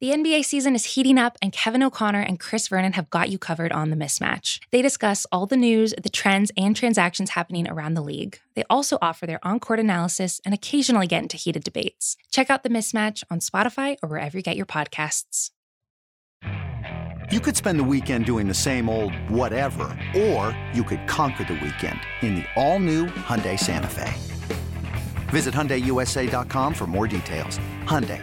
The NBA season is heating up, and Kevin O'Connor and Chris Vernon have got you covered on the mismatch. They discuss all the news, the trends, and transactions happening around the league. They also offer their on court analysis and occasionally get into heated debates. Check out the mismatch on Spotify or wherever you get your podcasts. You could spend the weekend doing the same old whatever, or you could conquer the weekend in the all new Hyundai Santa Fe. Visit HyundaiUSA.com for more details. Hyundai,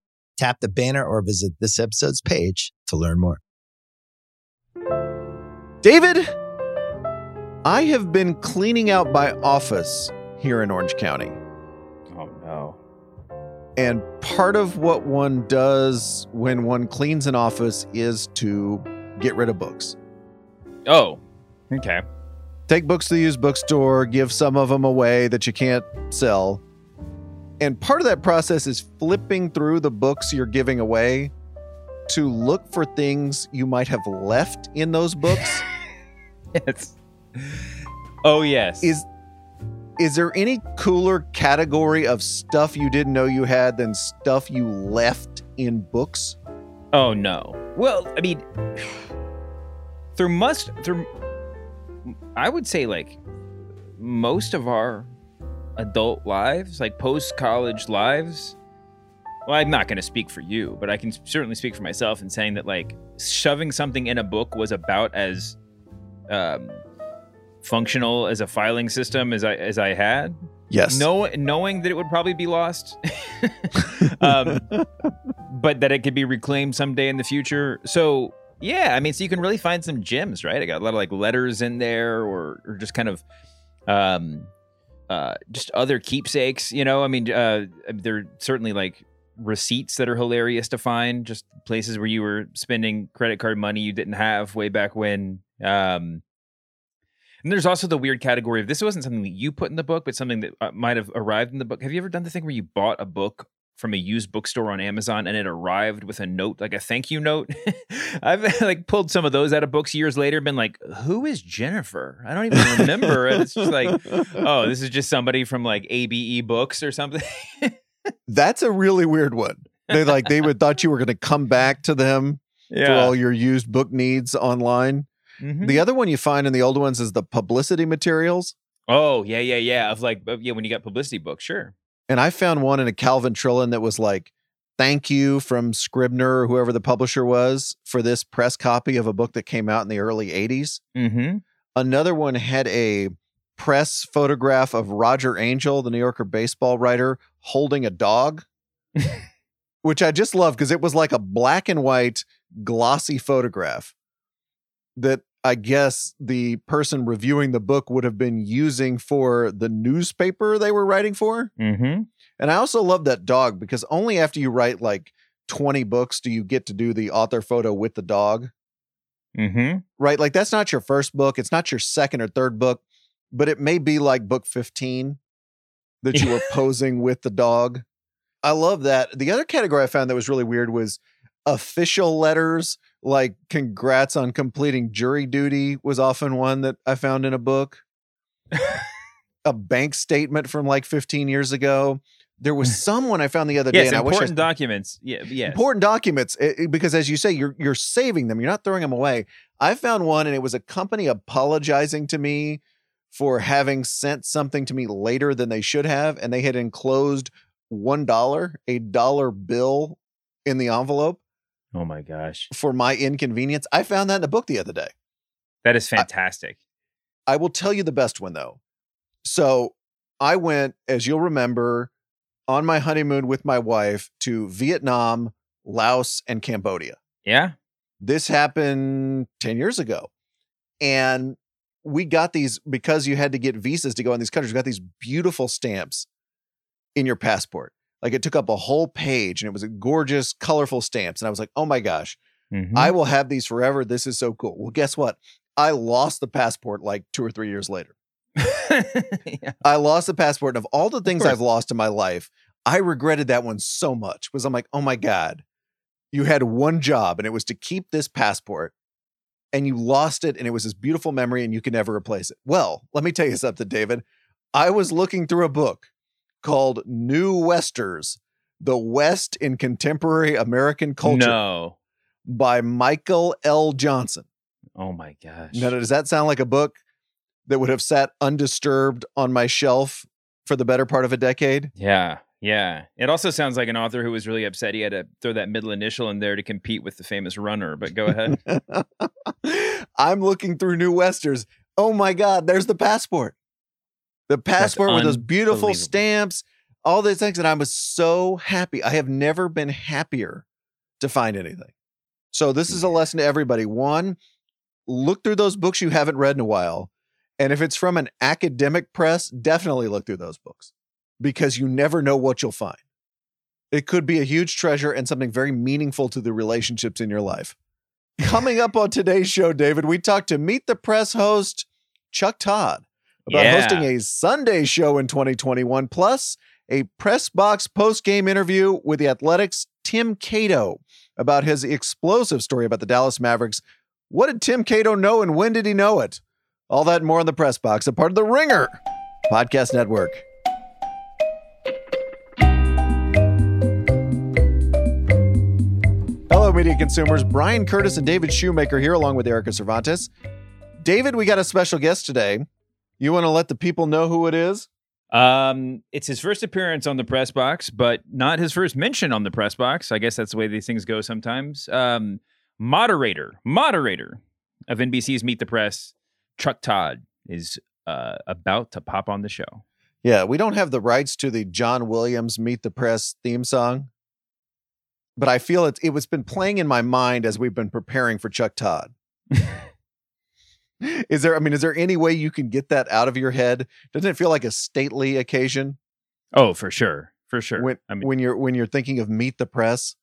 Tap the banner or visit this episode's page to learn more. David, I have been cleaning out my office here in Orange County. Oh no. And part of what one does when one cleans an office is to get rid of books. Oh, okay. Take books to the used bookstore, give some of them away that you can't sell. And part of that process is flipping through the books you're giving away to look for things you might have left in those books. Yes. Oh yes. is is there any cooler category of stuff you didn't know you had than stuff you left in books? Oh no. Well, I mean, through must through, I would say like most of our adult lives, like post college lives. Well, I'm not going to speak for you, but I can certainly speak for myself in saying that like shoving something in a book was about as um, functional as a filing system as I as I had. Yes. know, knowing that it would probably be lost, um, but that it could be reclaimed someday in the future. So yeah, I mean, so you can really find some gems, right? I got a lot of like letters in there, or or just kind of, um, uh, just other keepsakes. You know, I mean, uh, they're certainly like receipts that are hilarious to find, just places where you were spending credit card money you didn't have way back when. Um, and there's also the weird category of this wasn't something that you put in the book, but something that uh, might have arrived in the book. Have you ever done the thing where you bought a book from a used bookstore on Amazon and it arrived with a note, like a thank you note? I've like pulled some of those out of books years later, been like, who is Jennifer? I don't even remember. and it's just like, oh, this is just somebody from like AbeBooks or something. That's a really weird one. They like they would thought you were going to come back to them for all your used book needs online. Mhm. The other one you find in the old ones is the publicity materials. oh, yeah, yeah, yeah. Of like, yeah, when you got publicity books, sure. And I found one in a Calvin Trillin that was like, thank you from Scribner or whoever the publisher was for this press copy of a book that came out in the early 80s. Mm-hmm. Another one had a press photograph of Roger Angell, the New Yorker baseball writer, holding a dog, which I just love because it was like a black and white glossy photograph that I guess the person reviewing the book would have been using for the newspaper they were writing for. Mm-hmm. And I also love that dog because only after you write like 20 books do you get to do the author photo with the dog, Mm-hmm. right? Like that's not your first book, it's not your second or third book, but it may be like book 15 that you were posing with the dog. I love that. The other category I found that was really weird was official letters, like congrats on completing jury duty was often one that I found in a book. a bank statement from like 15 years ago. There was someone I found the other day, Yes, and I wish I important documents. Yeah, yes. important documents eh, eh, because as you say you're you're saving them you're not throwing them away i found one and it was a company apologizing to me for having sent something to me later than they should have and they had enclosed one dollar a dollar bill in the envelope Oh my gosh, for my inconvenience i found that in a book the other day that is fantastic. i will tell you the best one though so i went as you'll remember on my honeymoon with my wife to vietnam laos and cambodia yeah. this happened 10 years ago. And we got these because you had to get visas to go in these countries. We got these beautiful stamps in your passport. Like it took up a whole page and it was a gorgeous, colorful stamps. And I was like, oh my gosh, Mhm. I will have these forever. This is so cool. Well, guess what? I lost the passport like two or three years later. Yeah. I lost the passport. And of all the things. I've lost in my life, I regretted that one so much because I'm like, oh my God, you had one job and it was to keep this passport and you lost it and it was this beautiful memory and you can never replace it. Well, let me tell you something, David. I was looking through a book called New Westers, The West in Contemporary American Culture No. by Michael L. Johnson. Oh my gosh. Now, does that sound like a book that would have sat undisturbed on my shelf for the better part of a decade? Yeah. Yeah. It also sounds like an author who was really upset he had to throw that middle initial in there to compete with the famous runner. But go ahead. I'm looking through New Westers. Oh my God, there's the passport. The passport with those beautiful stamps, all these things. And I was so happy. I have never been happier to find anything. So, this is a lesson to everybody. One, look through those books you haven't read in a while. And if it's from an academic press, definitely look through those books because you never know what you'll find. It could be a huge treasure and something very meaningful to the relationships in your life. Coming up on today's show, David, we talked to Meet the Press host Chuck Todd about Yeah. hosting a Sunday show in 2021, plus a press box post game interview with the Athletic's Tim Cato about his explosive story about the Dallas Mavericks. What did Tim Cato know and when did he know it? All that and more in the press box, a part of the Ringer Podcast Network. Hello, media consumers. Bryan Curtis and David Shoemaker here, along with Erika Cervantes. David, we got a special guest today. You want to let the people know who it is? Um, it's his first appearance on the press box, but not his first mention on the press box. I guess that's the way these things go sometimes. Um, moderator, moderator of NBC's Meet the Press, Chuck Todd is uh, about to pop on the show. Yeah, we don't have the rights to the John Williams Meet the Press theme song, but I feel it, it was been playing in my mind as we've been preparing for Chuck Todd. is there, I mean, is there any way you can get that out of your head? Doesn't it feel like a stately occasion? Oh, for sure, for sure. when I mean, when you're when you're thinking of meet the press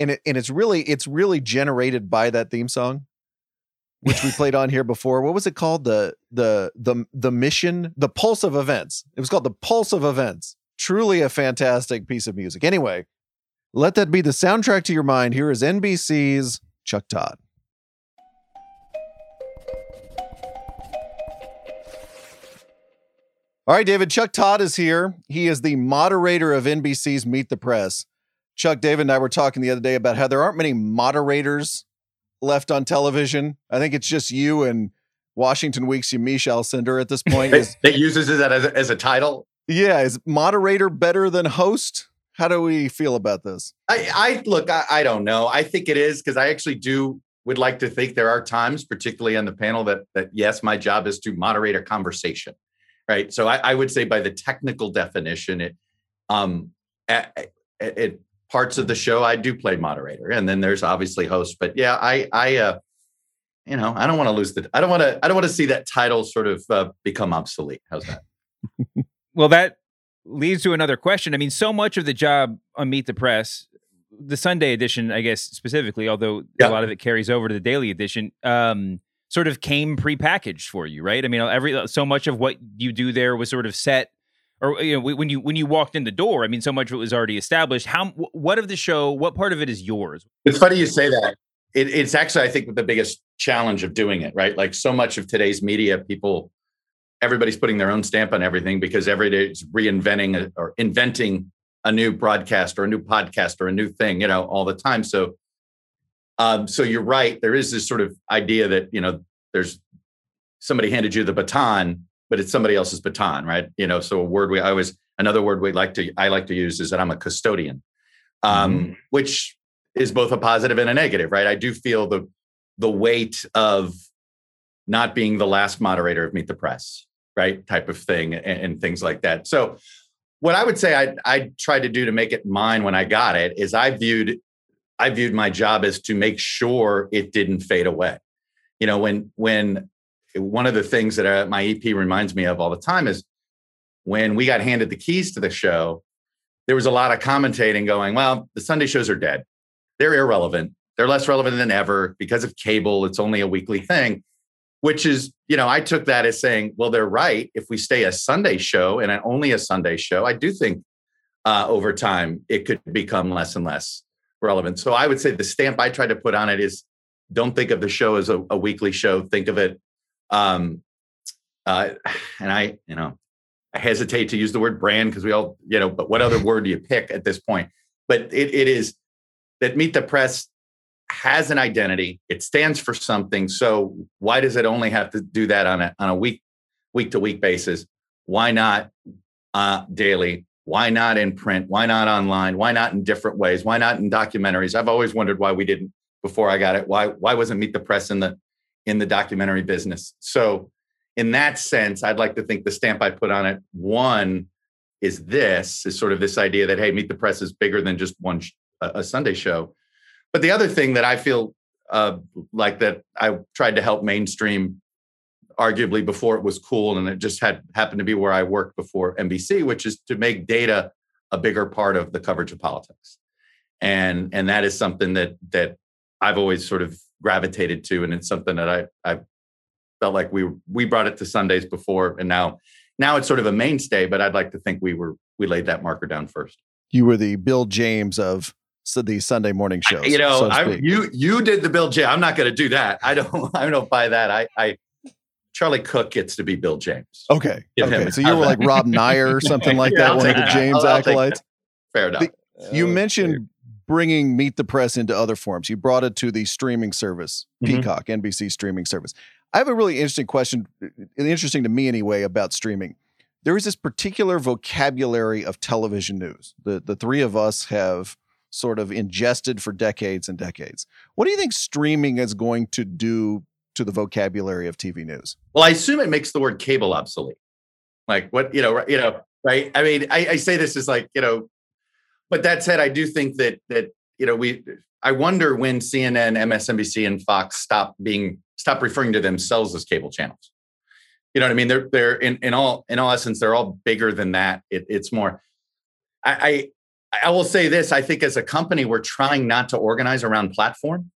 and it and it's really it's really generated by that theme song which we played on here before. What was it called? The the the the mission? The pulse of events. It was called the pulse of events. Truly a fantastic piece of music. Anyway let that be the soundtrack to your mind. Here is NBC's Chuck Todd All right, David. Chuck Todd is here. He is the moderator of NBC's Meet the Press. Chuck, David, and I were talking the other day about how there aren't many moderators left on television. I think it's just you and Washington Week's Yamiche Alcindor at this point. That, Is, that uses that as a, as a title. yeah, is moderator better than host? How do we feel about this? I, I look, I, I don't know. I think it is because I actually do would like to think there are times, particularly on the panel, that that yes, my job is to moderate a conversation, right? So I, I would say by the technical definition, it um at, at, at parts of the show I do play moderator, and then there's obviously host. But yeah, I I uh you know I don't want to lose the I don't want to I don't want to see that title sort of uh, become obsolete. How's that? well, that leads to another question. I mean, so much of the job on Meet the Press, the Sunday edition, I guess specifically, although Yeah. a lot of it carries over to the daily edition, um, sort of came prepackaged for you, right? I mean, every uh, so much of what you do there was sort of set, or you know, when you when you walked in the door. I mean, so much of it was already established. How what of the show? What part of it is yours? It's funny you say that. It, it's actually, I think, the biggest challenge of doing it, right? Like so much of today's media, people, everybody's putting their own stamp on everything because every day is reinventing a, or inventing a new broadcast or a new podcast or a new thing, you know, all the time. So, um, so you're right. There is this sort of idea that you know, there's somebody handed you the baton, but it's somebody else's baton, right? You know, so a word we I always another word we like to I like to use is that I'm a custodian, um, which is both a positive and a negative, right? I do feel the the weight of not being the last moderator of Meet the Press, right? Type of thing and, and things like that. So what I would say I I tried to do to make it mine when I got it is I viewed I viewed my job as to make sure it didn't fade away. You know, when when one of the things that uh, my EP reminds me of all the time is when we got handed the keys to the show, there was a lot of commentating going, well, the Sunday shows are dead. They're irrelevant. they're less relevant than ever because of cable. It's only a weekly thing, which is, you know, I took that as saying, well, they're right. If we stay a Sunday show and only a Sunday show, I do think uh, over time it could become less and less relevant. So I would say the stamp I try to put on it is don't think of the show as a, a weekly show. Think of it, um, uh, and I, you know, I hesitate to use the word brand because we all, you know, but what other word do you pick at this point? But it, it is that Meet the Press has an identity. It stands for something. So why does it only have to do that on a on a week week to week basis? Why not uh, daily? Why not in print? Why not online? Why not in different ways? Why not in documentaries? I've always wondered why we didn't before I got it. Why why wasn't Meet the Press in the in the documentary business? So in that sense, I'd like to think the stamp I put on it one is this is sort of this idea that hey, Meet the Press is bigger than just one a Sunday show. But the other thing that I feel uh, like that I tried to help mainstream, arguably before it was cool, and it just had happened to be where I worked before NBC, which is to make data a bigger part of the coverage of politics, and and that is something that that I've always sort of gravitated to, and it's something that I I felt like we we brought it to Sundays before, and now now it's sort of a mainstay. But I'd like to think we were we laid that marker down first. You were the Bill James of so the Sunday morning shows. You know, so I, you you did the Bill James. I'm not going to do that. I don't I don't buy that. I I Charlie Cook gets to be Bill James. Okay. Give okay. So you were like Rob Neyer or something like yeah, that, one of the James I'll, I'll acolytes. Fair enough. The, you mentioned bringing Meet the Press into other forms. You brought it to the streaming service, mm-hmm. Peacock, NBC streaming service. I have a really interesting question, interesting to me anyway, about streaming. There is this particular vocabulary of television news. The the three of us have sort of ingested for decades and decades. What do you think streaming is going to do to the vocabulary of TV news? Well, I assume it makes the word cable obsolete. Like what you know, you know, right? I mean, I, I say this as like you know, but that said, I do think that that you know we. I wonder when CNN, MSNBC, and Fox stop being stop referring to themselves as cable channels. You know what I mean? They're they're in, in all in all essence, they're all bigger than that. It, it's more. I, I will say this I think as a company, we're trying not to organize around platform.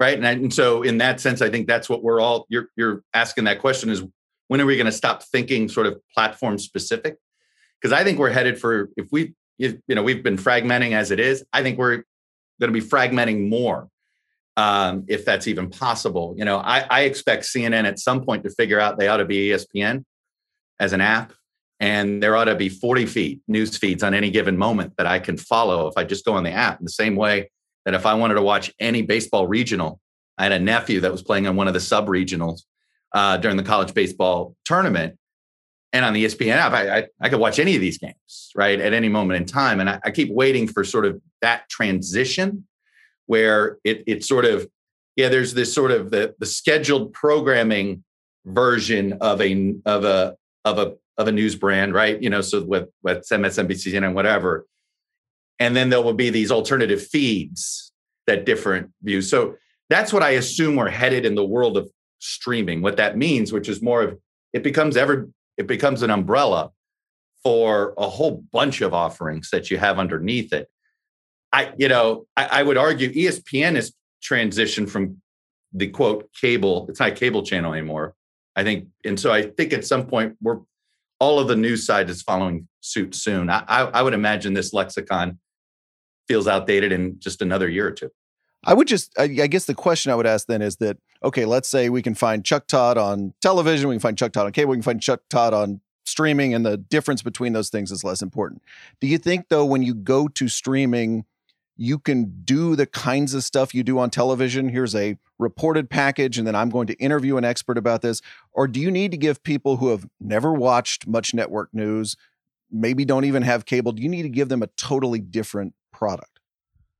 Right. And, I, and so, in that sense, I think that's what we're all, you're, you're asking that question is when are we going to stop thinking sort of platform specific? Because I think we're headed for, if we, you know, we've been fragmenting as it is, I think we're going to be fragmenting more um, if that's even possible. You know, I, I expect CNN at some point to figure out they ought to be ESPN as an app and there ought to be 40 feet news feeds on any given moment that I can follow if I just go on the app. In the same way that if I wanted to watch any baseball regional, I had a nephew that was playing on one of the sub regionals uh, during the college baseball tournament. And on the ESPN app, I, I, I, could watch any of these games, right, at any moment in time. And I, I keep waiting for sort of that transition where it, it sort of, yeah, there's this sort of the, the scheduled programming version of a of a of a of a news brand, right? You know, so with with MSNBC and whatever, and then there will be these alternative feeds that different views. So that's what I assume we're headed in the world of streaming. What that means, which is more of it becomes ever it becomes an umbrella for a whole bunch of offerings that you have underneath it. I, you know, I, I would argue ESPN is transitioned from the quote cable. It's not a cable channel anymore. I think, and so I think at some point we're all of the news side is following suit soon. I, I, I would imagine this lexicon feels outdated in just another year or two. I would just, I, I, guess the question I would ask then is that, okay, let's say we can find Chuck Todd on television, we can find Chuck Todd on cable, we can find Chuck Todd on streaming, and the difference between those things is less important. Do you think, though, when you go to streaming, you can do the kinds of stuff you do on television. Here's a reported package, and then I'm going to interview an expert about this. Or do you need to give people who have never watched much network news, maybe don't even have cable, do you need to give them a totally different product?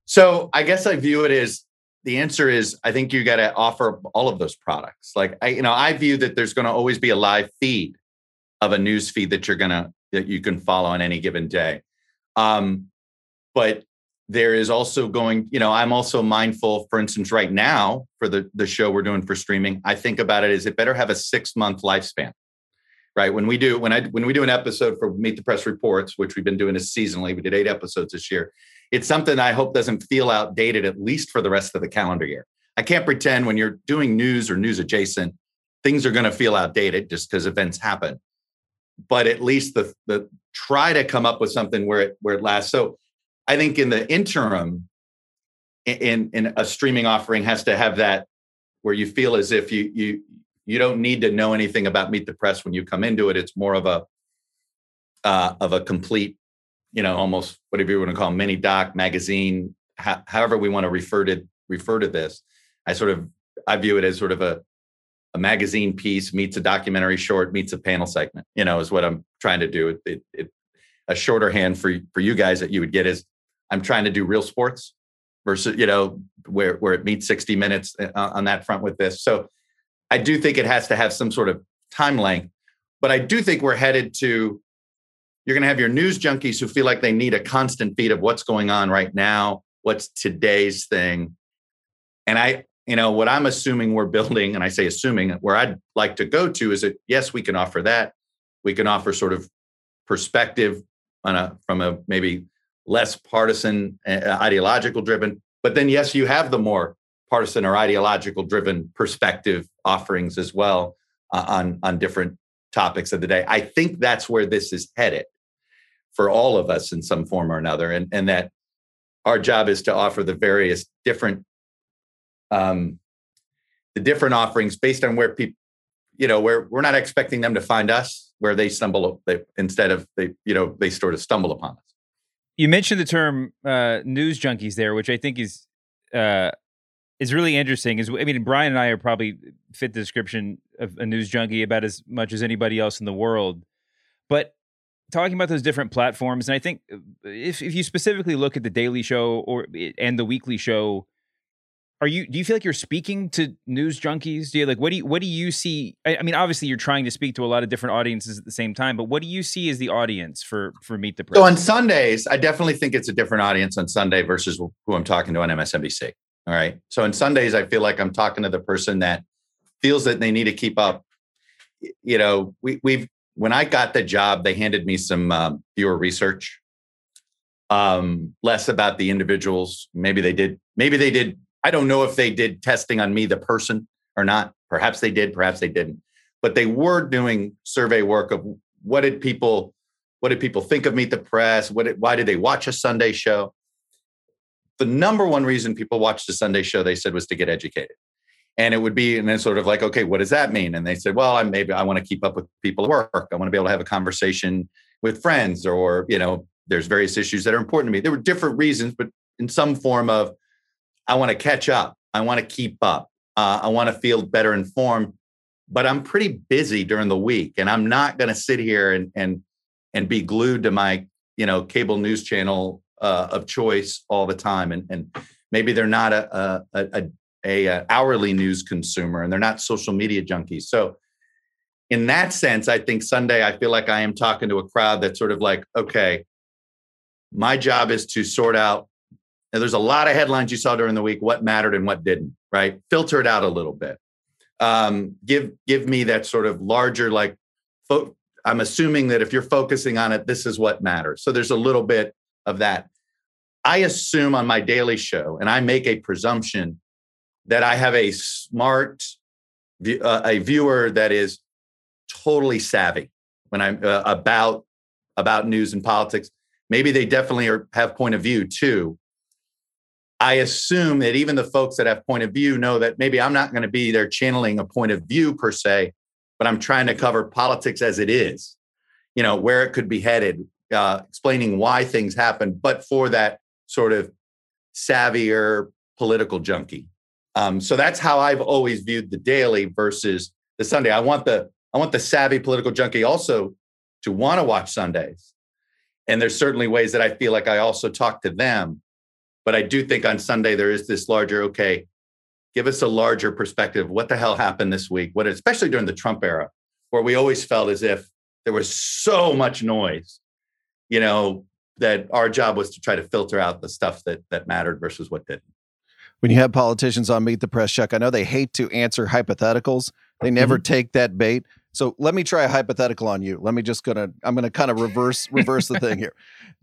So I guess I view it as the answer is I think you got to offer all of those products. Like I, you know, I view that there's going to always be a live feed of a news feed that you're gonna that you can follow on any given day. Um, but there is also going you know i'm also mindful for instance right now for the the show we're doing for streaming i think about it as it better have a six month lifespan right when we do when i when we do an episode for meet the press reports which we've been doing this seasonally we did eight episodes this year it's something I hope doesn't feel outdated at least for the rest of the calendar year. I can't pretend when you're doing news or news adjacent, things are going to feel outdated just because events happen. But at least the the try to come up with something where it where it lasts. So I think in the interim, in in a streaming offering has to have that where you feel as if you you you don't need to know anything about Meet the Press when you come into it. It's more of a uh, of a complete, you know, almost whatever you want to call them, mini doc magazine, ho- however we want to refer to refer to this. I sort of I view it as sort of a a magazine piece meets a documentary short meets a panel segment. You know, is what I'm trying to do. It, it, it a shorter hand for for you guys that you would get is I'm trying to do real sports versus you know where where it meets 60 minutes uh, on that front with this. So I do think it has to have some sort of time length, but I do think we're headed to you're going to have your news junkies who feel like they need a constant feed of what's going on right now, what's today's thing. And I, you know, what I'm assuming we're building, and I say assuming, where I'd like to go to is that yes, we can offer that. We can offer sort of perspective on a from a maybe less partisan, uh, ideological driven. But then, yes, you have the more partisan or ideological driven perspective offerings as well uh, on on different topics of the day. I think that's where this is headed for all of us in some form or another, and and that our job is to offer the various different um, the different offerings based on where people you know where we're not expecting them to find us where they stumble they, instead of they you know they sort of stumble upon us you mentioned the term uh, news junkies there, which I think is uh, is really interesting. Is I mean, Bryan and I are probably fit the description of a news junkie about as much as anybody else in the world. But talking about those different platforms, and I think uh, if if you specifically look at the Daily Show or and the Weekly Show, are you do you feel like you're speaking to news junkies? Do you like what do you what do you see? I, I, mean obviously you're trying to speak to a lot of different audiences at the same time but what do you see as the audience for for meet the press so on sundays i definitely think it's a different audience on sunday versus who i'm talking to on msnbc all right? So on sundays i feel like i'm talking to the person that feels that they need to keep up. You know we, we've when i got the job they handed me some um, viewer research um, less about the individuals maybe they did maybe they did I don't know if they did testing on me, the person, or not. Perhaps they did, perhaps they didn't. But they were doing survey work of what did people, what did people think of Meet the Press? What did, why did they watch a Sunday show? The number one reason people watched a Sunday show, they said, was to get educated. And it would be, and then sort of like, okay, what does that mean? And they said, well, I maybe I want to keep up with people at work. I want to be able to have a conversation with friends, or you know, there's various issues that are important to me. There were different reasons, but in some form of I want to catch up. I want to keep up. Uh, I want to feel better informed. But I'm pretty busy during the week, and I'm not going to sit here and and and be glued to my you know cable news channel uh, of choice all the time. And and maybe they're not a a, a a, a hourly news consumer, and they're not social media junkies. So in that sense, I think Sunday, I feel like I am talking to a crowd that's sort of like, okay, my job is to sort out there's a lot of headlines you saw during the week, what mattered and what didn't, right? Filter it out a little bit. Um, give give me that sort of larger, like, fo- I'm assuming that if you're focusing on it, this is what matters. So there's a little bit of that. I assume on my daily show, and I make a presumption that I have a smart, uh, a viewer that is totally savvy when I'm uh, about about news and politics. Maybe they definitely are, have point of view too, I assume that even the folks that have point of view know that maybe I'm not going to be there channeling a point of view per se, but I'm trying to cover politics as it is, you know, where it could be headed, uh, explaining why things happen, but for that sort of savvier political junkie. Um, so that's how I've always viewed the daily versus the Sunday. I want the I want the savvy political junkie also to want to watch Sundays. And there's certainly ways that I feel like I also talk to them but I do think on Sunday there is this larger, okay, give us a larger perspective. What the hell happened this week? What, especially during the Trump era, where we always felt as if there was so much noise, you know, that our job was to try to filter out the stuff that that mattered versus what didn't. When you have politicians on Meet the Press, Chuck, I know they hate to answer hypotheticals. They never mm-hmm. take that bait. So let me try a hypothetical on you. Let me just gonna I'm gonna kind of reverse reverse the thing here.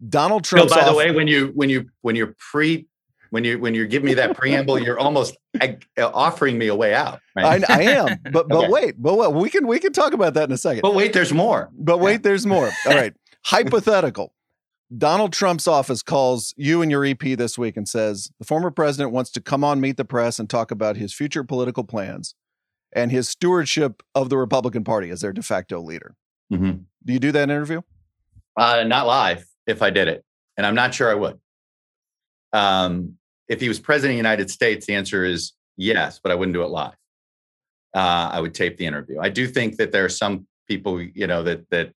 Donald So Trump. by the way, when you when you when you're pre when you when you give me that preamble, you're almost ag- offering me a way out. I, Right? I am, but but Okay. wait, but what we can we can talk about that in a second. but wait, there's more. But wait, there's more. All right. Hypothetical. Donald Trump's office calls you and your EP this week and says the former president wants to come on Meet the Press and talk about his future political plans and his stewardship of the Republican Party as their de facto leader. Mhm. Do you do that interview? Uh, not live if I did it, and I'm not sure I would. Um, if he was president of the United States, the answer is yes, but I wouldn't do it live. Uh, I would tape the interview. I do think that there are some people, you know, that that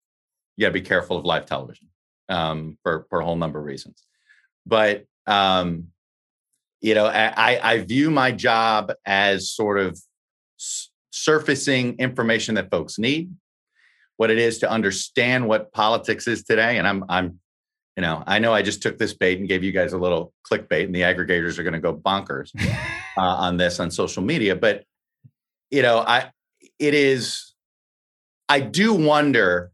you gotta be careful of live television um, for for a whole number of reasons. But um, you know, I, I view my job as sort of surfacing information that folks need, what it is to understand what politics is today. And I'm I'm you know, I know I just took this bait and gave you guys a little clickbait, and the aggregators are going to go bonkers uh, on this on social media. But you know, I it is. I do wonder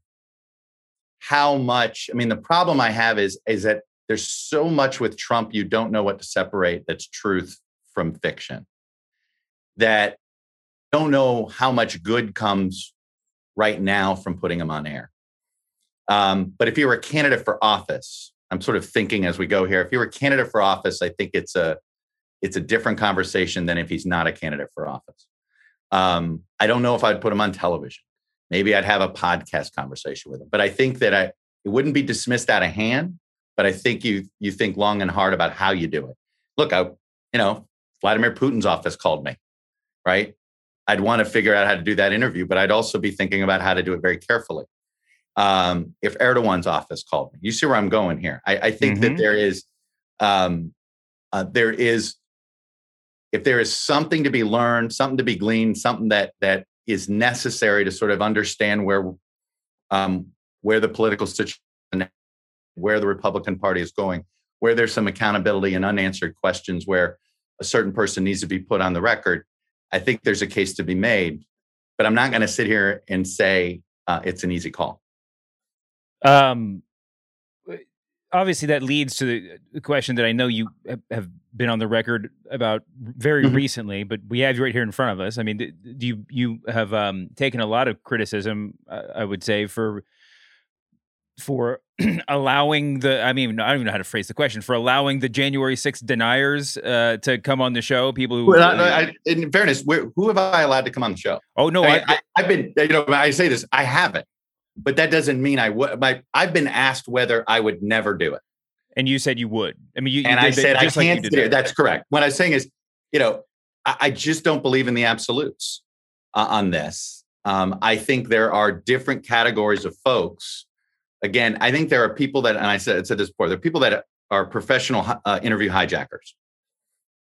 how much. I mean, the problem I have is is that there's so much with Trump you don't know what to separate that's truth from fiction. That don't know how much good comes right now from putting him on air. Um, but if you were a candidate for office, I'm sort of thinking as we go here. If you were a candidate for office, I think it's a it's a different conversation than if he's not a candidate for office. Um, I don't know if I'd put him on television. Maybe I'd have a podcast conversation with him. But I think that I it wouldn't be dismissed out of hand. But I think you you think long and hard about how you do it. Look, I you know Vladimir Putin's office called me, right? I'd want to figure out how to do that interview, but I'd also be thinking about how to do it very carefully um, if Erdogan's office called me. You see where I'm going here. I, I think that Mhm. there is, um, uh, there is, if there is something to be learned, something to be gleaned, something that that is necessary to sort of understand where, um, where the political situation, where the Republican Party is going, where there's some accountability and unanswered questions, where a certain person needs to be put on the record. I think there's a case to be made, but I'm not going to sit here and say uh, it's an easy call. Um, obviously, that leads to the- question that I know you have- have been on the record about very Mhm. recently, but we have you right here in front of us. I mean, do you you have um, taken a lot of criticism, uh, I would say, for for allowing the I mean I don't even know how to phrase the question for allowing the January 6th deniers uh, to come on the show people who Well, I, I, in fairness, where, who have I allowed to come on the show? oh no I, I, I, I've been, you know, I say this, I haven't, but that doesn't mean I would. My, I've been asked whether I would never do it, and you said you would I mean you, you and I said I like can't. did do it. That's correct. What I'm saying is, you know, I, I just don't believe in the absolutes uh, on this. Um, I think there are different categories of folks. Again, I think there are people that, and I said, I said this before, there are people that are professional uh, interview hijackers.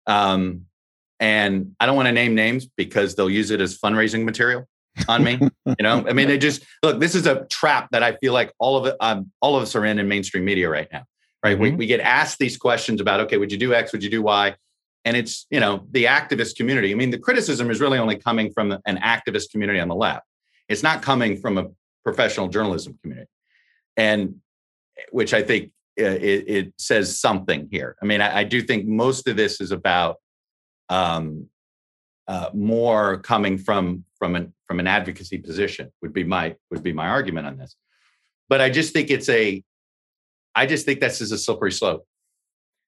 Um, and I don't want to name names because they'll use it as fundraising material on me. you know, I mean, they just look. This is a trap that I feel like all of um, all of us are in in mainstream media right now. Right? We Mhm. we get asked these questions about, okay, would you do X? Would you do Y? And it's you know the activist community. I mean, the criticism is really only coming from an activist community on the left. It's not coming from a professional journalism community, and which I think uh, it, it says something here. I mean, I, I do think most of this is about um, uh, more coming from from an from an advocacy position would be my would be my argument on this. But I just think it's a, I just think this is a slippery slope,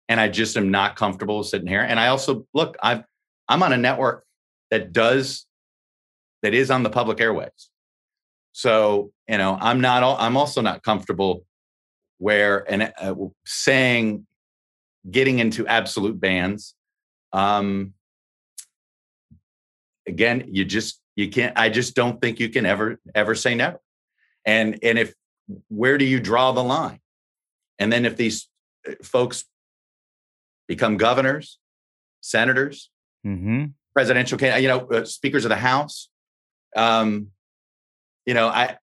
and I just am not comfortable sitting here. And I also look, I've I'm on a network that does that is on the public airways. So you know, I'm not. I'm also not comfortable where and uh, saying getting into absolute bans. Um, again, you just you can't. I just don't think you can ever ever say never. And and if where do you draw the line? And then if these uh, folks become governors, senators, mm-hmm. presidential you know uh, speakers of the house um you know i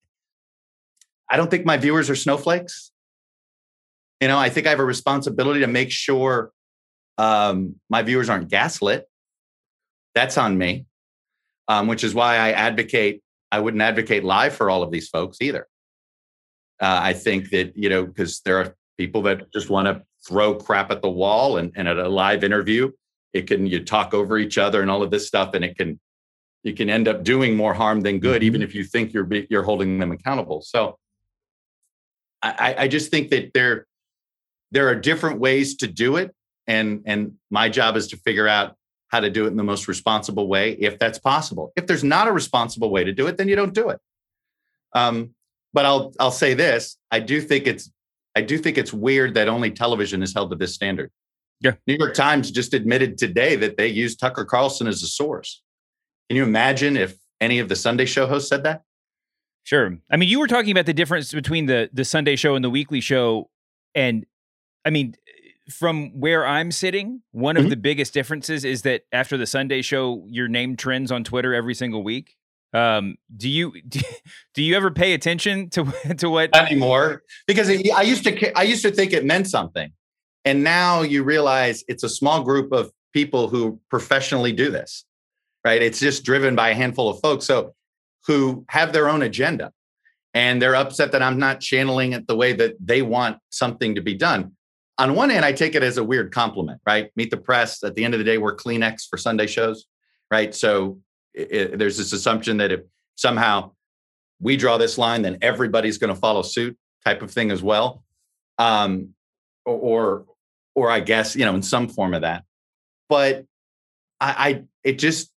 i don't think my viewers are snowflakes you know i think i have a responsibility to make sure um my viewers aren't gaslit that's on me um which is why i advocate I wouldn't advocate live for all of these folks either. Uh, I think that you know because there are people that just want to throw crap at the wall, and, and at a live interview, it can you talk over each other and all of this stuff, and it can you can end up doing more harm than good, mm-hmm. even if you think you're you're holding them accountable. So I, I just think that there there are different ways to do it, and and my job is to figure out how to do it in the most responsible way, if that's possible. If there's not a responsible way to do it, then you don't do it. Um, but I'll I'll say this: I do think it's I do think it's weird that only television is held to this standard. Yeah. New York Times just admitted today that they used Tucker Carlson as a source. Can you imagine if any of the Sunday show hosts said that? Sure. I mean, you were talking about the difference between the the Sunday show and the weekly show, and I mean, from where I'm sitting, one mm-hmm. of the biggest differences is that after the Sunday show, your name trends on Twitter every single week. Um, do you do, you ever pay attention to to what anymore? Because it, I used to I used to think it meant something, and now you realize it's a small group of people who professionally do this right? It's just driven by a handful of folks. So who have their own agenda and they're upset that I'm not channeling it the way that they want something to be done. On one hand, I take it as a weird compliment, right? Meet the press. At the end of the day, we're Kleenex for Sunday shows, right? So it, it, there's this assumption that if somehow we draw this line, then everybody's going to follow suit, type of thing as well, um, or, or, I guess you know in some form of that. But I, I it just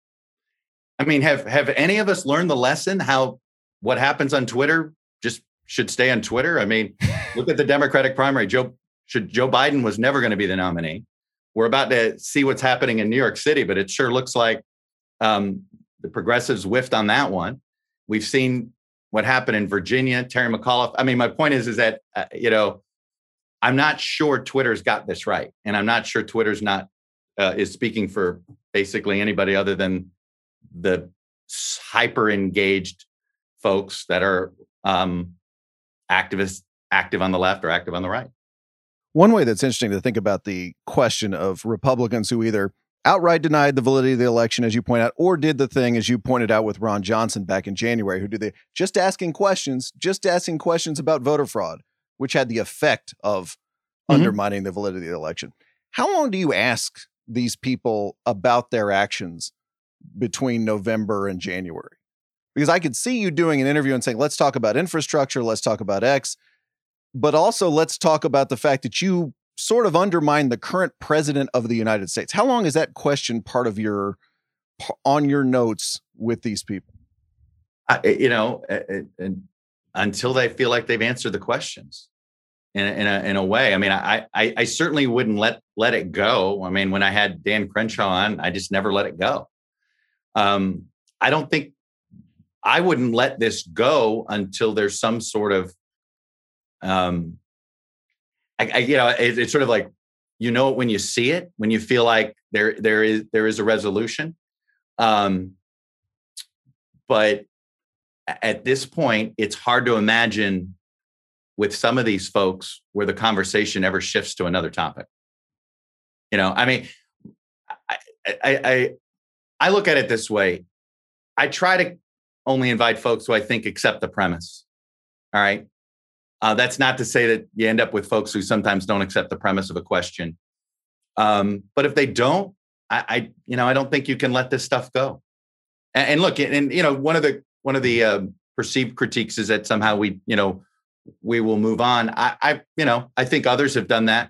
I mean, have have any of us learned the lesson how what happens on Twitter just should stay on Twitter? I mean, look at the Democratic primary. Joe should Joe Biden was never going to be the nominee. We're about to see what's happening in New York City, but it sure looks like um, the progressives whiffed on that one. We've seen what happened in Virginia. Terry McAuliffe. I mean, my point is, is that uh, you know, I'm not sure Twitter's got this right, and I'm not sure Twitter's not uh, is speaking for basically anybody other than the hyper engaged folks that are um, activists active on the left or active on the right. One way that's interesting to think about the question of Republicans who either outright denied the validity of the election, as you point out, or did the thing, as you pointed out with Ron Johnson back in January, who did the just asking questions, just asking questions about voter fraud, which had the effect of mm-hmm. undermining the validity of the election. How long do you ask these people about their actions between November and January? Because I could see you doing an interview and saying, let's talk about infrastructure, let's talk about X, but also let's talk about the fact that you sort of undermine the current president of the United States. How long is that question part of your on your notes with these people? I, eh, you know, eh, eh, and until they feel like they've answered the questions in in a, in a way. I mean, I, I, I certainly wouldn't let let it go. I mean, when I had Dan Crenshaw on, I just never let it go. Um, I don't think I wouldn't let this go until there's some sort of, um, I, I you know, it, it's sort of like you know it when you see it, when you feel like there there is there is a resolution. Um, but at this point, it's hard to imagine with some of these folks where the conversation ever shifts to another topic. You know, I mean, I, I, I look at it this way I try to only invite folks who I think accept the premise. All right. Uh, that's not to say that you end up with folks who sometimes don't accept the premise of a question. Um, but if they don't, I, I, you know, I don't think you can let this stuff go. And, and look, and, and, you know, one of the one of the uh, perceived critiques is that somehow we, you know, we will move on. I, I, you know, I think others have done that.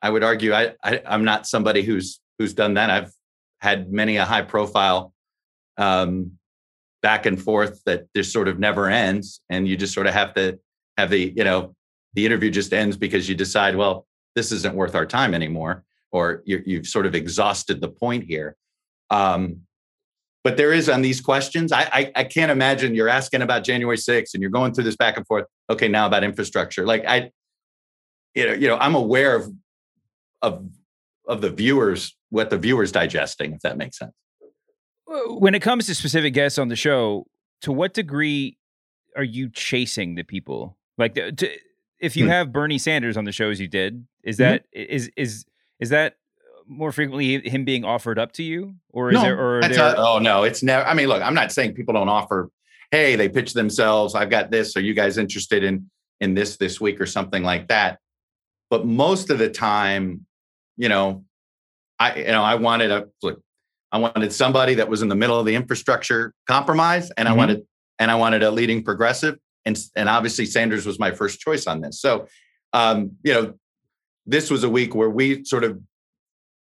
I would argue I, I I'm not somebody who's who's done that. I've had many a high profile um, back and forth that just sort of never ends. And you just sort of have to have the, you know, the interview just ends because you decide, well, this isn't worth our time anymore, or you have sort of exhausted the point here. Um, but there is on these questions, I, I, I can't imagine you're asking about January 6th and you're going through this back and forth. Okay, now about infrastructure. Like I, you know, you know, I'm aware of of of the viewers what the viewers digesting, if that makes sense. When it comes to specific guests on the show, to what degree are you chasing the people? Like, to, if you hmm. have Bernie Sanders on the shows you did, is mm-hmm. that mm-hmm. is is is that more frequently him being offered up to you, or is no, there? Or there... A, oh no, it's never. I mean, look, I'm not saying people don't offer. hey, they pitch themselves. I've got this. Are you guys interested in in this this week or something like that? But most of the time, you know, I you know I wanted a look. I wanted somebody that was in the middle of the infrastructure compromise, and mm-hmm. I wanted and I wanted a leading progressive, and and obviously Sanders was my first choice on this. So, um, you know, this was a week where we sort of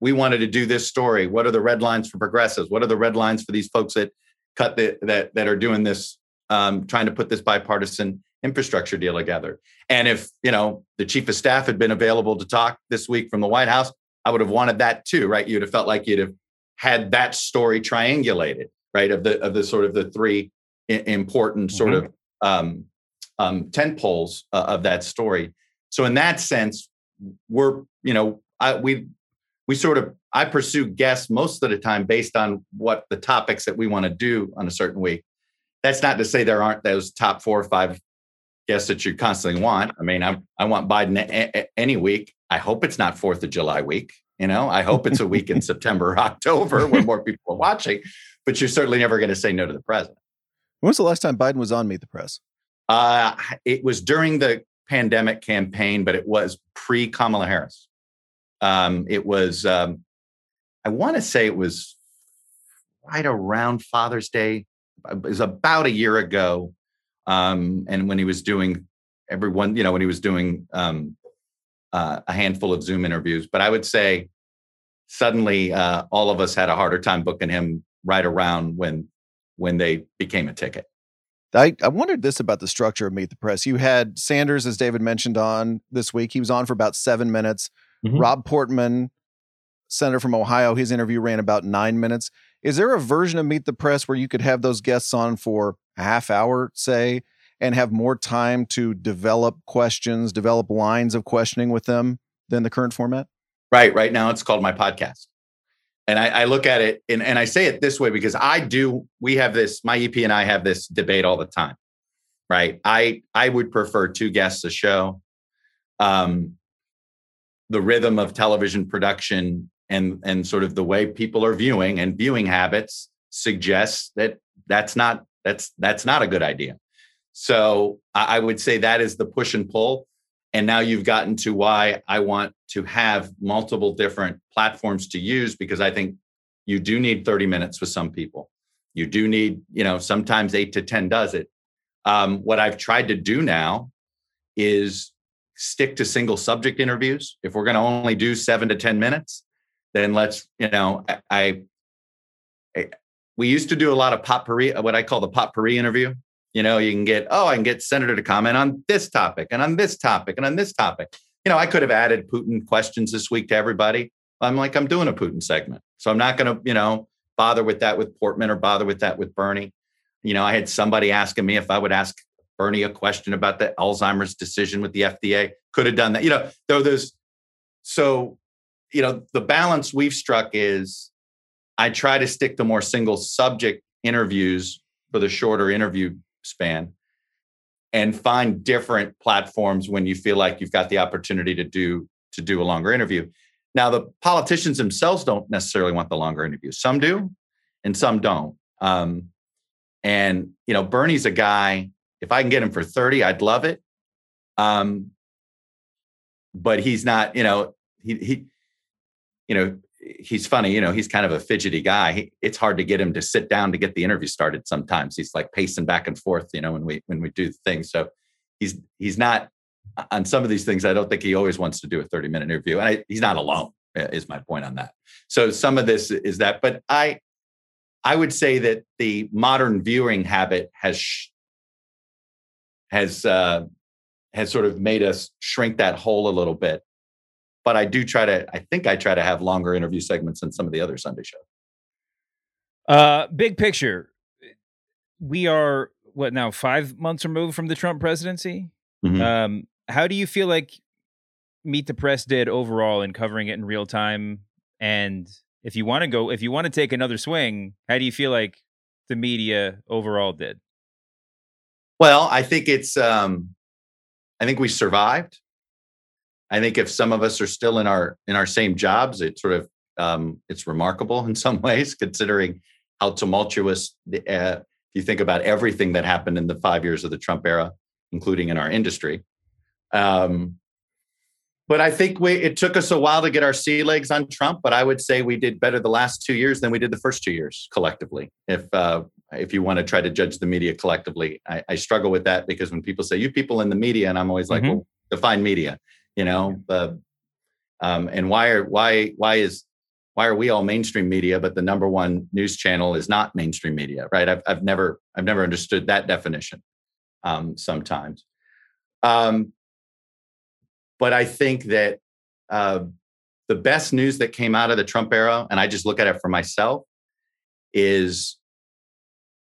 we wanted to do this story. What are the red lines for progressives? What are the red lines for these folks that cut the, that that are doing this, um, trying to put this bipartisan infrastructure deal together? And if you know the chief of staff had been available to talk this week from the White House, I would have wanted that too, right? You'd have felt like you'd have had that story triangulated, right? Of the of the sort of the three important sort mm-hmm. of um, um, tent poles uh, of that story. So in that sense, we're you know I, we we sort of I pursue guests most of the time based on what the topics that we want to do on a certain week. That's not to say there aren't those top four or five guests that you constantly want. I mean, I I want Biden a- a- any week. I hope it's not Fourth of July week. You know, I hope it's a week in September or October when more people are watching. But you're certainly never going to say no to the president. When was the last time Biden was on Meet the Press? Uh, it was during the pandemic campaign, but it was pre Kamala Harris. Um, it was, um, I want to say it was right around Father's Day. It was about a year ago. Um, and when he was doing everyone, you know, when he was doing um, uh, a handful of Zoom interviews. But I would say suddenly uh, all of us had a harder time booking him right around when when they became a ticket. I, I wondered this about the structure of Meet the Press. You had Sanders, as David mentioned, on this week. He was on for about seven minutes. Mm-hmm. Rob Portman, senator from Ohio, his interview ran about nine minutes. Is there a version of Meet the Press where you could have those guests on for a half hour, say, and have more time to develop questions, develop lines of questioning with them than the current format? Right. Right now, it's called my podcast. And I, I look at it and, and I say it this way because I do, we have this, my EP and I have this debate all the time. Right. I I would prefer two guests a show. Um, the rhythm of television production and and sort of the way people are viewing and viewing habits suggests that that's not that's that's not a good idea so i would say that is the push and pull and now you've gotten to why i want to have multiple different platforms to use because i think you do need 30 minutes with some people you do need you know sometimes 8 to 10 does it um, what i've tried to do now is stick to single subject interviews. If we're going to only do seven to 10 minutes, then let's, you know, I, I, we used to do a lot of potpourri, what I call the potpourri interview. You know, you can get, oh, I can get Senator to comment on this topic and on this topic and on this topic. You know, I could have added Putin questions this week to everybody. I'm like, I'm doing a Putin segment. So I'm not going to, you know, bother with that with Portman or bother with that with Bernie. You know, I had somebody asking me if I would ask Bernie a question about the Alzheimer's decision with the FDA. Could have done that. You know, though there's so, you know, the balance we've struck is I try to stick to more single subject interviews for the shorter interview span and find different platforms when you feel like you've got the opportunity to do to do a longer interview. Now, the politicians themselves don't necessarily want the longer interview. Some do, and some don't. Um, and you know, Bernie's a guy if I can get him for 30, I'd love it. Um, but he's not, you know, he, he, you know, he's funny, you know, he's kind of a fidgety guy. He, it's hard to get him to sit down to get the interview started. Sometimes he's like pacing back and forth, you know, when we, when we do things. So he's, he's not on some of these things. I don't think he always wants to do a 30 minute interview and I, he's not alone is my point on that. So some of this is that, but I, I would say that the modern viewing habit has has uh, has sort of made us shrink that hole a little bit. But I do try to. I think I try to have longer interview segments than some of the other Sunday shows. Uh, big picture, we are what now five months removed from the Trump presidency. Mm-hmm. Um, how do you feel like Meet the Press did overall in covering it in real time? And if you want to go, if you want to take another swing, how do you feel like the media overall did? Well, I think it's. Um, I think we survived. I think if some of us are still in our in our same jobs, it sort of um, it's remarkable in some ways, considering how tumultuous the, uh, you think about everything that happened in the five years of the Trump era, including in our industry. Um, but I think we it took us a while to get our sea legs on Trump. But I would say we did better the last two years than we did the first two years collectively. If uh, if you want to try to judge the media collectively, I, I, struggle with that because when people say you people in the media, and I'm always like, mm-hmm. well, define media, you know, uh, um, and why are why why is why are we all mainstream media, but the number one news channel is not mainstream media, right? I've I've never I've never understood that definition. Um, sometimes. Um, but I think that uh, the best news that came out of the Trump era, and I just look at it for myself, is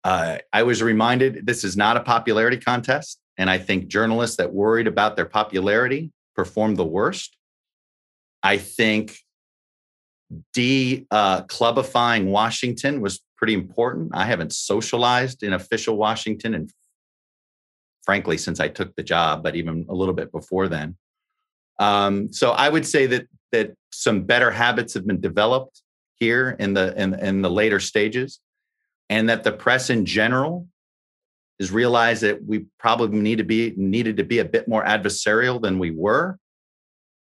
uh, I was reminded this is not a popularity contest. And I think journalists that worried about their popularity performed the worst. I think de uh, clubifying Washington was pretty important. I haven't socialized in official Washington and frankly since I took the job, but even a little bit before then. Um, so I would say that that some better habits have been developed here in the in, in the later stages, and that the press in general is realize that we probably need to be needed to be a bit more adversarial than we were.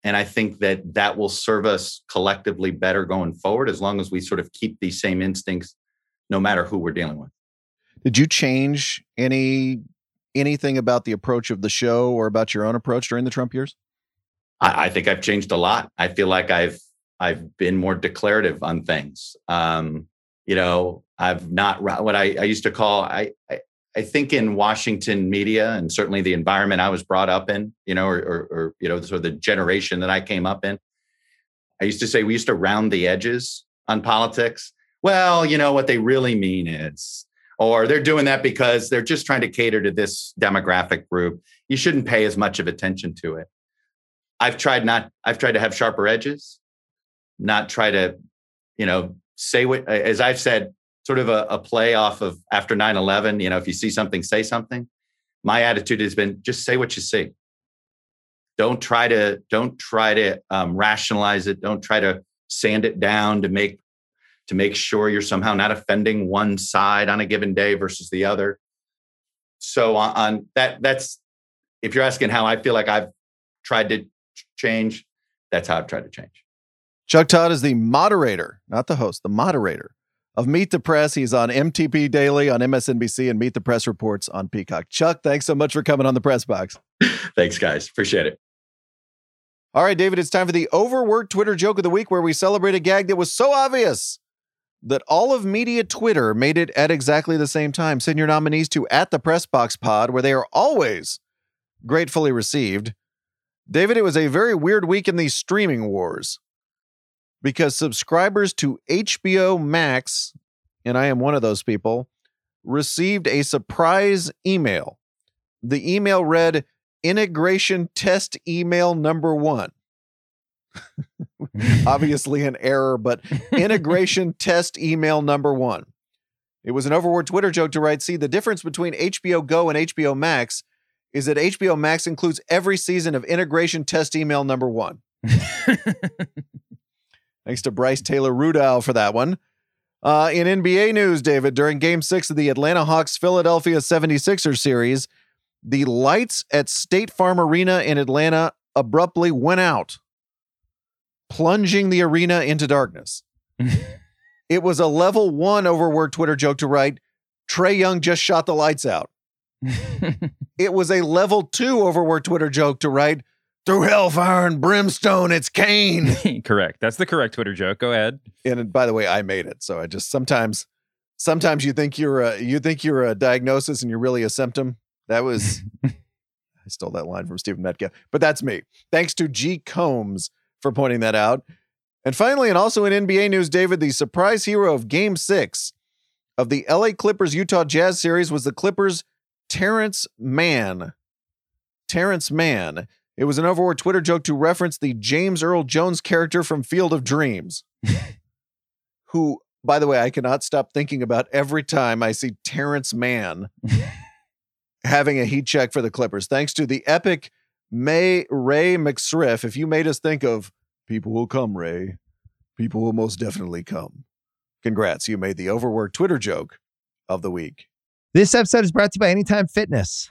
And I think that that will serve us collectively better going forward as long as we sort of keep these same instincts no matter who we're dealing with. Did you change any anything about the approach of the show or about your own approach during the Trump years? I, I, think I've changed a lot. I feel like I've I've been more declarative on things. Um, you know, I've not what I, I used to call I, I, I think in Washington media and certainly the environment I was brought up in, you know, or, or, or you know, sort of the generation that I came up in. I used to say we used to round the edges on politics. Well, you know what they really mean is, or they're doing that because they're just trying to cater to this demographic group. You shouldn't pay as much of attention to it. I've tried not, I've tried to have sharper edges, not try to, you know, say what, as I've said, sort of a, a play off of after 9 11, you know, if you see something, say something. My attitude has been just say what you see. Don't try to, don't try to um, rationalize it. Don't try to sand it down to make, to make sure you're somehow not offending one side on a given day versus the other. So on, on that, that's, if you're asking how I feel like I've tried to change, that's how I've tried to change. Chuck Todd is the moderator, not the host, the moderator of Meet the Press. He's on MTP Daily on MSNBC and Meet the Press Reports on Peacock. Chuck, thanks so much for coming on the Press Box. thanks, guys. Appreciate it. All right, David, it's time for the overworked Twitter joke of the week where we celebrate a gag that was so obvious that all of media Twitter made it at exactly the same time. Send your nominees to at the Press Box Pod, where they are always gratefully received. David, it was a very weird week in the streaming wars because subscribers to HBO Max, and I am one of those people, received a surprise email. The email read integration test email number one. Obviously, an error, but integration test email number one. It was an overword Twitter joke to write See, the difference between HBO Go and HBO Max is that HBO Max includes every season of integration test email number one. Thanks to Bryce Taylor Rudall for that one. Uh, in NBA news, David, during game six of the Atlanta Hawks Philadelphia 76ers series, the lights at State Farm Arena in Atlanta abruptly went out, plunging the arena into darkness. it was a level one overworked Twitter joke to write Trae Young just shot the lights out. it was a level two overworked Twitter joke to write through hellfire and brimstone, it's Kane. correct. That's the correct Twitter joke. Go ahead. And by the way, I made it. So I just sometimes, sometimes you think you're a, you think you're a diagnosis and you're really a symptom. That was, I stole that line from Stephen Metcalf, but that's me. Thanks to G Combs for pointing that out. And finally, and also in NBA news, David, the surprise hero of Game Six of the LA Clippers Utah Jazz series was the Clippers Terance Mann. Terrence Mann. It was an overworked Twitter joke to reference the James Earl Jones character from Field of Dreams, who, by the way, I cannot stop thinking about every time I see Terance Mann having a heat check for the Clippers. Thanks to the epic May Ray McSriff. If you made us think of people will come, Ray, people will most definitely come. Congrats, you made the overworked Twitter joke of the week. This episode is brought to you by Anytime Fitness.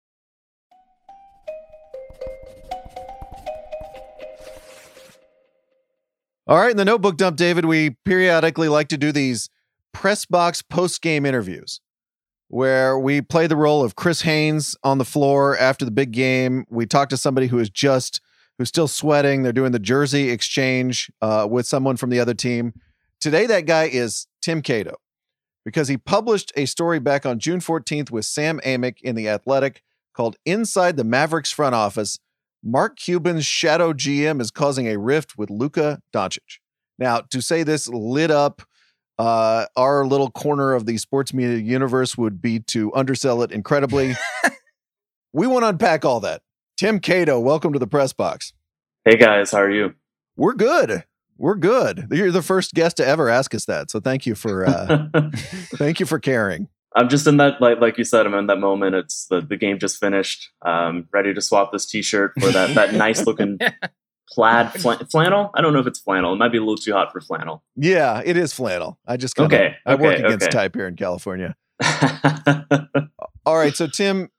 All right, in the notebook dump, David, we periodically like to do these press box post game interviews where we play the role of Chris Haynes on the floor after the big game. We talk to somebody who is just who's still sweating. They're doing the jersey exchange uh, with someone from the other team. Today, that guy is Tim Cato because he published a story back on June 14th with Sam Amick in The Athletic called Inside the Mavericks Front Office Mark Cuban's shadow GM is causing a rift with Luka Doncic. Now, to say this lit up uh, our little corner of the sports media universe would be to undersell it incredibly. we want to unpack all that. Tim Cato, welcome to the press box. Hey guys, how are you? We're good. We're good. You're the first guest to ever ask us that, so thank you for uh, thank you for caring. I'm just in that like like you said, I'm in that moment. It's the, the game just finished. Um, ready to swap this T-shirt for that that nice looking plaid fl- flannel. I don't know if it's flannel. It might be a little too hot for flannel. Yeah, it is flannel. I just kinda, Okay, I work against okay. type here in California. All right, so Tim,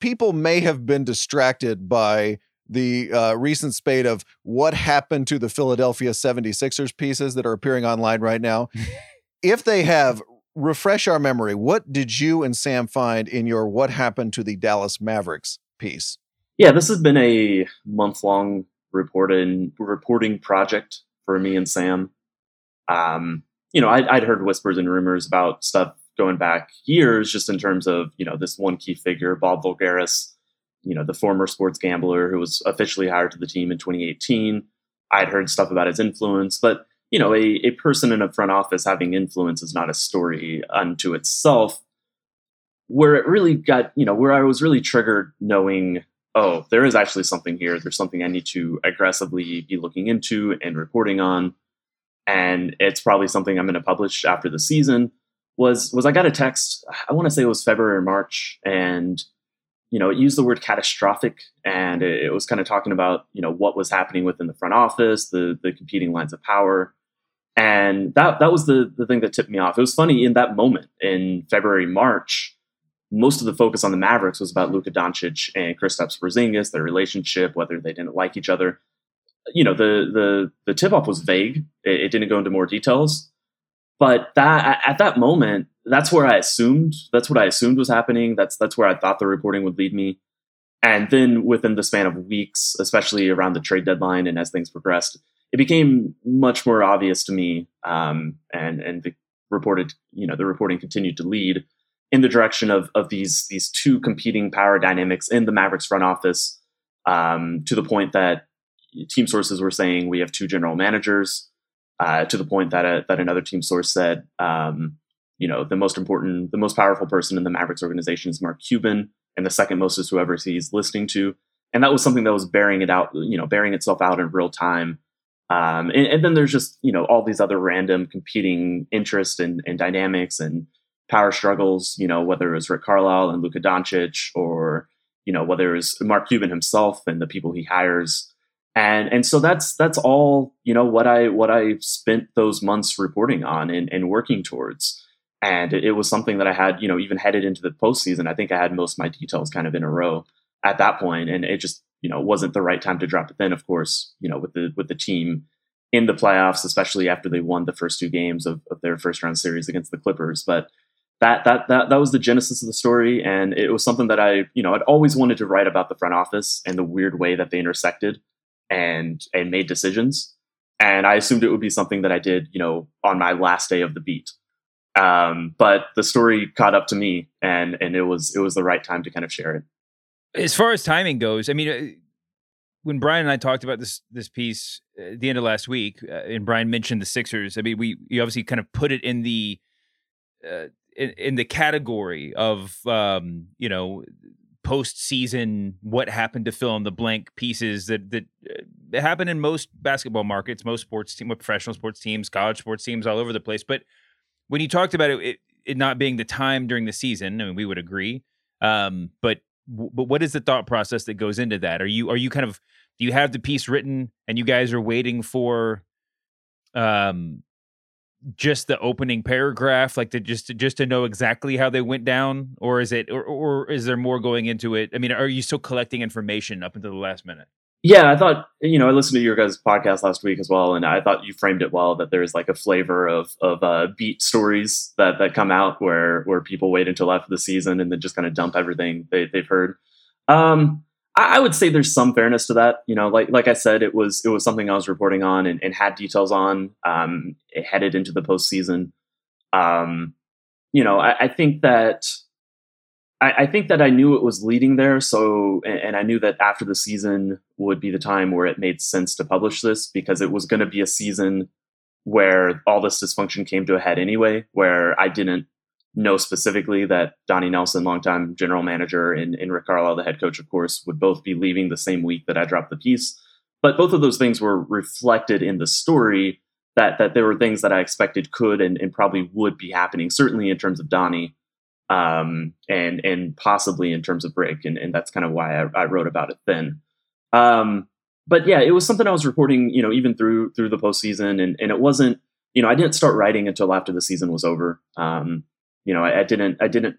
people may have been distracted by the uh, recent spate of what happened to the Philadelphia 76ers pieces that are appearing online right now. if they have, refresh our memory. What did you and Sam find in your What Happened to the Dallas Mavericks piece? yeah, this has been a month long reporting reporting project for me and Sam. Um, you know, I'd, I'd heard whispers and rumors about stuff going back years, just in terms of you know this one key figure, Bob Voulgaris, you know, the former sports gambler who was officially hired to the team in 2018. I'd heard stuff about his influence, but you know, a, a person in a front office having influence is not a story unto itself. Where it really got, you know, where I was really triggered knowing, oh, there is actually something here. There's something I need to aggressively be looking into and reporting on. And it's probably something I'm going to publish after the season. Was was I got a text? I want to say it was February or March, and you know, it used the word catastrophic, and it, was kind of talking about you know what was happening within the front office, the the competing lines of power, and that that was the the thing that tipped me off. It was funny in that moment in February March. Most of the focus on the Mavericks was about Luka Doncic and Kristaps Porzingis, their relationship, whether they didn't like each other. You know, the the the tip off was vague. It, it didn't go into more details, but that at that moment, that's where I assumed that's what I assumed was happening. That's that's where I thought the reporting would lead me. And then within the span of weeks, especially around the trade deadline and as things progressed, it became much more obvious to me. Um, and and the reported, you know, the reporting continued to lead in the direction of of these these two competing power dynamics in the Mavericks front office, um, to the point that team sources were saying we have two general managers. uh, to the point that a, that another team source said, um, you know, the most important, the most powerful person in the Mavericks organization is Mark Cuban, and the second most is whoever he's listening to. And that was something that was bearing it out, you know, bearing itself out in real time. Um, and, and, then there's just you know all these other random competing interests and, and dynamics and power struggles. You know, whether it was Rick Carlisle and Luka Doncic, or you know whether it was Mark Cuban himself and the people he hires and and so that's that's all you know what I what I spent those months reporting on and, and working towards. And it, was something that I had, you know, even headed into the postseason. I think I had most of my details kind of in a row at that point, and it just you know wasn't the right time to drop it. Then, of course, you know, with the with the team in the playoffs, especially after they won the first two games of, of their first round series against the Clippers, but that that that that was the genesis of the story and it was something that I you know I'd always wanted to write about the front office and the weird way that they intersected and and made decisions. And I assumed it would be something that I did, you know, on my last day of the beat. Um, but the story caught up to me, and and it was it was the right time to kind of share it. As far as timing goes, I mean, uh, when Bryan and I talked about this this piece at the end of last week, uh, and Bryan mentioned the Sixers. I mean, we you obviously kind of put it in the uh, in, in, the category of um, you know postseason what happened to fill in the blank pieces that that uh, happen in most basketball markets, most sports team, professional sports teams, college sports teams, all over the place. But when you talked about it, it, it not being the time during the season, I mean, we would agree. Um, but but what is the thought process that goes into that? Are you are you kind of do you have the piece written and you guys are waiting for um just the opening paragraph like to just to, just to know exactly how they went down or is it or, or is there more going into it i mean are you still collecting information up until the last minute yeah i thought you know i listened to your guys podcast last week as well and i thought you framed it well that there's like a flavor of of uh, beat stories that that come out where where people wait until after the season and then just kind of dump everything they, they've heard um I, would say there's some fairness to that. You know, like like I said, it was it was something I was reporting on and, and had details on. Um, headed into the postseason. Um, you know, I, I think that I, I, think that I knew it was leading there. So, and, and I knew that after the season would be the time where it made sense to publish this because it was going to be a season where all this dysfunction came to a head anyway, where I didn't know specifically that Donnie Nelson, longtime general manager, and, and Rick Carlisle, the head coach, of course, would both be leaving the same week that I dropped the piece. But both of those things were reflected in the story that that there were things that I expected could and, and probably would be happening, certainly in terms of Donnie, um, and and possibly in terms of Rick, and, and that's kind of why I, I wrote about it then. Um, but yeah, it was something I was reporting, you know, even through through the postseason, and and it wasn't, you know, I didn't start writing until after the season was over. Um, you know, I, I, didn't, I didn't,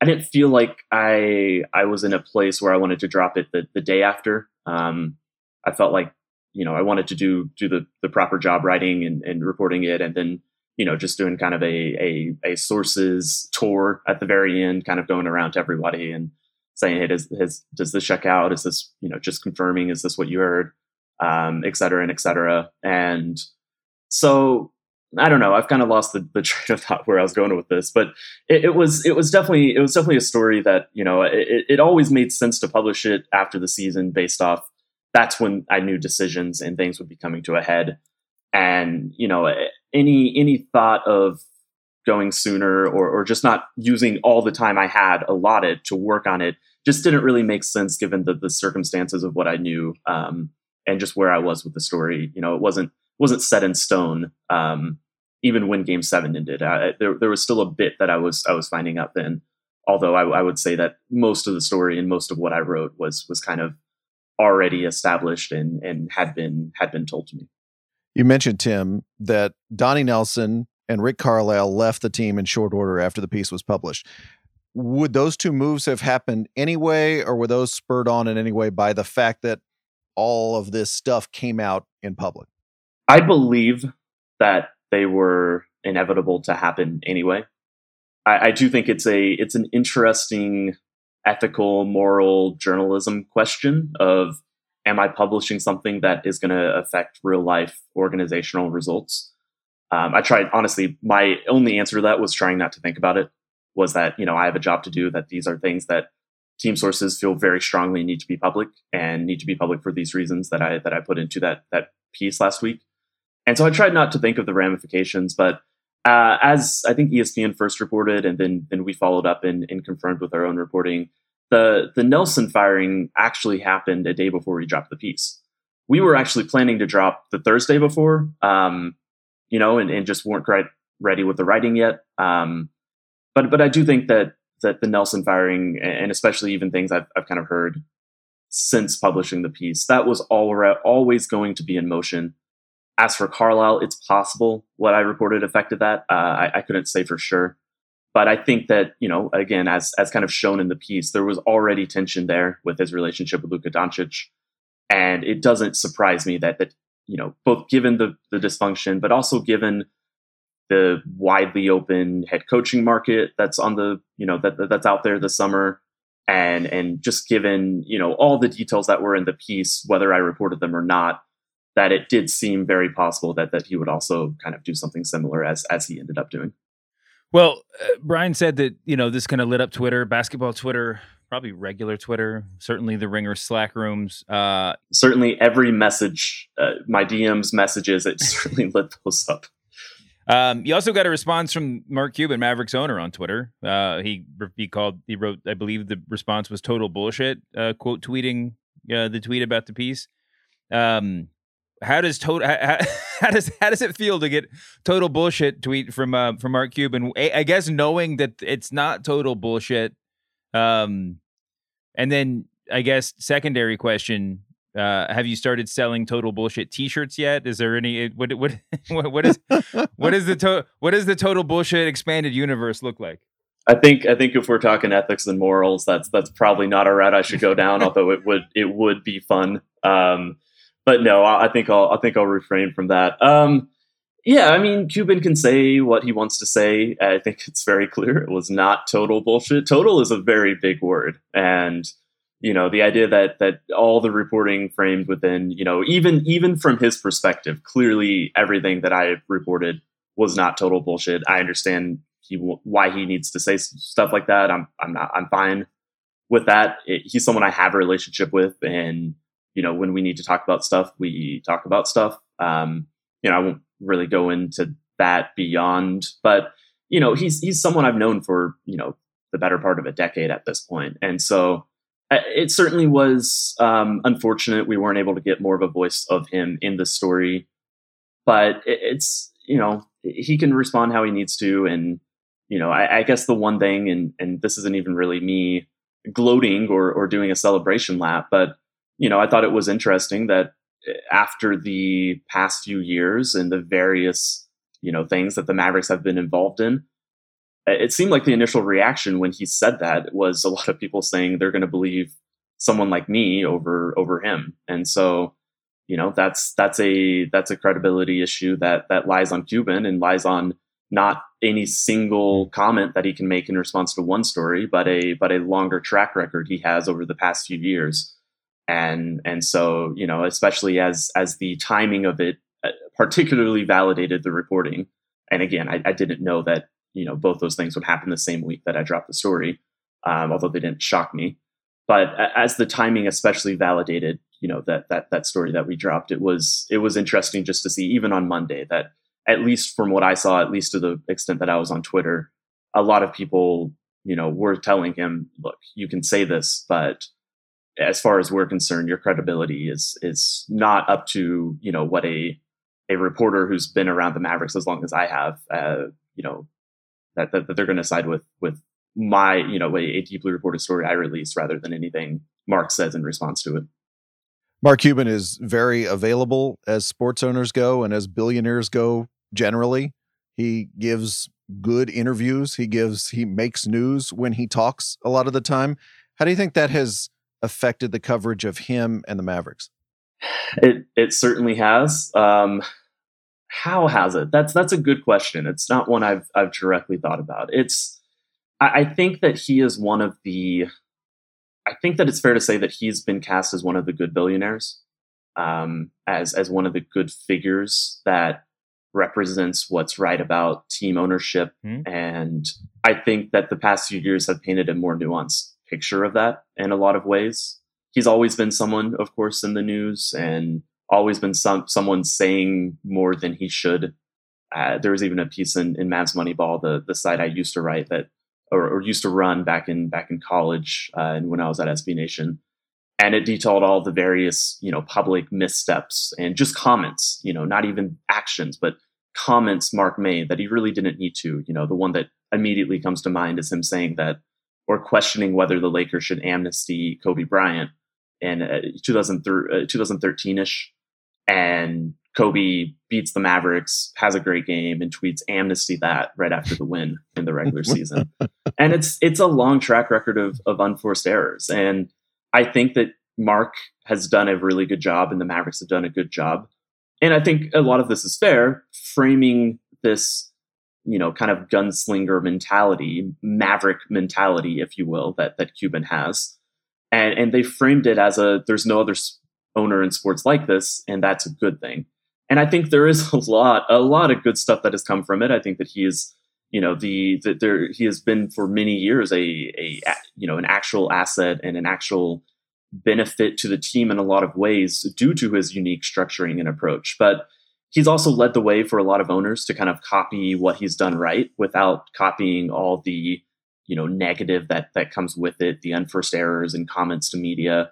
I didn't feel like I, I was in a place where I wanted to drop it the, the day after. Um, I felt like, you know, I wanted to do, do the, the proper job writing and, and reporting it. And then, you know, just doing kind of a, a, a sources tour at the very end, kind of going around to everybody and saying, Hey, does, has, does this check out? Is this, you know, just confirming, is this what you heard? Um, et cetera and et cetera. And so I don't know. I've kind of lost the, the train of thought where I was going with this, but it, it, was it was definitely it was definitely a story that you know it, it always made sense to publish it after the season based off that's when I knew decisions and things would be coming to a head, and you know any any thought of going sooner or or just not using all the time I had allotted to work on it just didn't really make sense given the the circumstances of what I knew um, and just where I was with the story. You know, it wasn't wasn't set in stone. Um, even when Game Seven ended, I, there there was still a bit that I was I was finding out then. Although I, I would say that most of the story and most of what I wrote was was kind of already established and and had been had been told to me. You mentioned Tim that Donnie Nelson and Rick Carlisle left the team in short order after the piece was published. Would those two moves have happened anyway, or were those spurred on in any way by the fact that all of this stuff came out in public? I believe that they were inevitable to happen anyway. I, I do think it's a it's an interesting ethical, moral journalism question of am I publishing something that is going to affect real life organizational results? Um, I tried honestly. My only answer to that was trying not to think about it. Was that you know I have a job to do. That these are things that team sources feel very strongly need to be public and need to be public for these reasons that I that I put into that that piece last week And so I tried not to think of the ramifications, but uh, as I think ESPN first reported, and then then we followed up and, and confirmed with our own reporting, the the Nelson firing actually happened a day before we dropped the piece. We were actually planning to drop the Thursday before, um, you know, and, and just weren't quite ready with the writing yet. Um, but but I do think that that the Nelson firing, and especially even things I've I've kind of heard since publishing the piece, that was all always going to be in motion. As for Carlisle, it's possible what I reported affected that. Uh, I, I couldn't say for sure. But I think that, you know, again, as as kind of shown in the piece, there was already tension there with his relationship with Luka Doncic. And it doesn't surprise me that that, you know, both given the the dysfunction, but also given the widely open head coaching market that's on the, you know, that that's out there this summer. And and just given, you know, all the details that were in the piece, whether I reported them or not, that it did seem very possible that that he would also kind of do something similar as as he ended up doing. Well, uh, Bryan said that you know this kind of lit up Twitter, basketball Twitter, probably regular Twitter, certainly the Ringer Slack rooms. Uh, certainly, every message, uh, my DMs messages, it certainly lit those up. Um, you also got a response from Mark Cuban, Mavericks owner, on Twitter. Uh, he he called he wrote, I believe the response was total bullshit. Uh, quote tweeting uh, the tweet about the piece. Um, how does total how, how, does how does it feel to get total bullshit tweet from uh, from Mark Cuban? I, I guess knowing that it's not total bullshit. Um, and then I guess secondary question: uh, Have you started selling total bullshit T-shirts yet? Is there any what what what is what is the to, what does the total bullshit expanded universe look like? I think I think if we're talking ethics and morals, that's that's probably not a route I should go down. although it would it would be fun. Um, but no, I, think I'll I think I'll refrain from that. Um, yeah, I mean, Cuban can say what he wants to say. I think it's very clear it was not total bullshit. Total is a very big word, and you know the idea that that all the reporting framed within you know even even from his perspective, clearly everything that I reported was not total bullshit. I understand he why he needs to say stuff like that. I'm I'm not I'm fine with that. It, he's someone I have a relationship with, and you know, when we need to talk about stuff, we talk about stuff. Um, you know, I won't really go into that beyond, but you know, he's he's someone I've known for you know the better part of a decade at this point, and so it certainly was um, unfortunate we weren't able to get more of a voice of him in the story. But it's you know he can respond how he needs to, and you know I, I guess the one thing, and and this isn't even really me gloating or or doing a celebration lap, but you know, I thought it was interesting that eh, after the past few years and the various, you know, things that the Mavericks have been involved in, it seemed like the initial reaction when he said that was a lot of people saying they're going to believe someone like me over over him. And so, you know, that's that's a that's a credibility issue that that lies on Cuban and lies on not any single comment that he can make in response to one story, but a but a longer track record he has over the past few years. And and so you know especially as as the timing of it uh, particularly validated the reporting. And again I, I didn't know that you know both those things would happen the same week that i dropped the story um, although they didn't shock me. But as the timing especially validated you know that that that story that we dropped it was it was interesting just to see even on monday that at least from what i saw at least to the extent that i was on twitter a lot of people you know were telling him look you can say this but as far as we're concerned, your credibility is is not up to you know what a a reporter who's been around the Mavericks as long as I have, uh, you know, that, that, that they're going to side with with my you know a, deeply reported story I release rather than anything Mark says in response to it. Mark Cuban is very available as sports owners go and as billionaires go generally. He gives good interviews. He gives he makes news when he talks a lot of the time. How do you think that has affected the coverage of him and the Mavericks? It it certainly has. Um, how has it? That's that's a good question. It's not one I've I've directly thought about. It's I, I think that he is one of the. I think that it's fair to say that he's been cast as one of the good billionaires, um, as as one of the good figures that represents what's right about team ownership. Mm-hmm. And I think that the past few years have painted a more nuanced picture of that in a lot of ways. He's always been someone, of course, in the news and always been some someone saying more than he should. Uh, there was even a piece in, in Mavs Moneyball, the the site I used to write that or, or used to run back in back in college uh, and when I was at SB Nation, and it detailed all the various you know public missteps and just comments, you know, not even actions, but comments Mark made that he really didn't need to. You know, the one that immediately comes to mind is him saying that or questioning whether the Lakers should amnesty Kobe Bryant in uh, 2013 uh, ish, and Kobe beats the Mavericks, has a great game, and tweets amnesty that right after the win in the regular season. and it's it's a long track record of of unforced errors. And I think that Mark has done a really good job, and the Mavericks have done a good job. And I think a lot of this is fair, framing this, you know, kind of gunslinger mentality, maverick mentality, if you will, that that Cuban has. And and they framed it as a there's no other owner in sports like this, and that's a good thing and I think there is a lot, a lot of good stuff that has come from it. I think that he is, you know, the that there he has been for many years a a you know an actual asset and an actual benefit to the team in a lot of ways due to his unique structuring and approach. But he's also led the way for a lot of owners to kind of copy what he's done right without copying all the you know negative that that comes with it, the unforced errors and comments to media.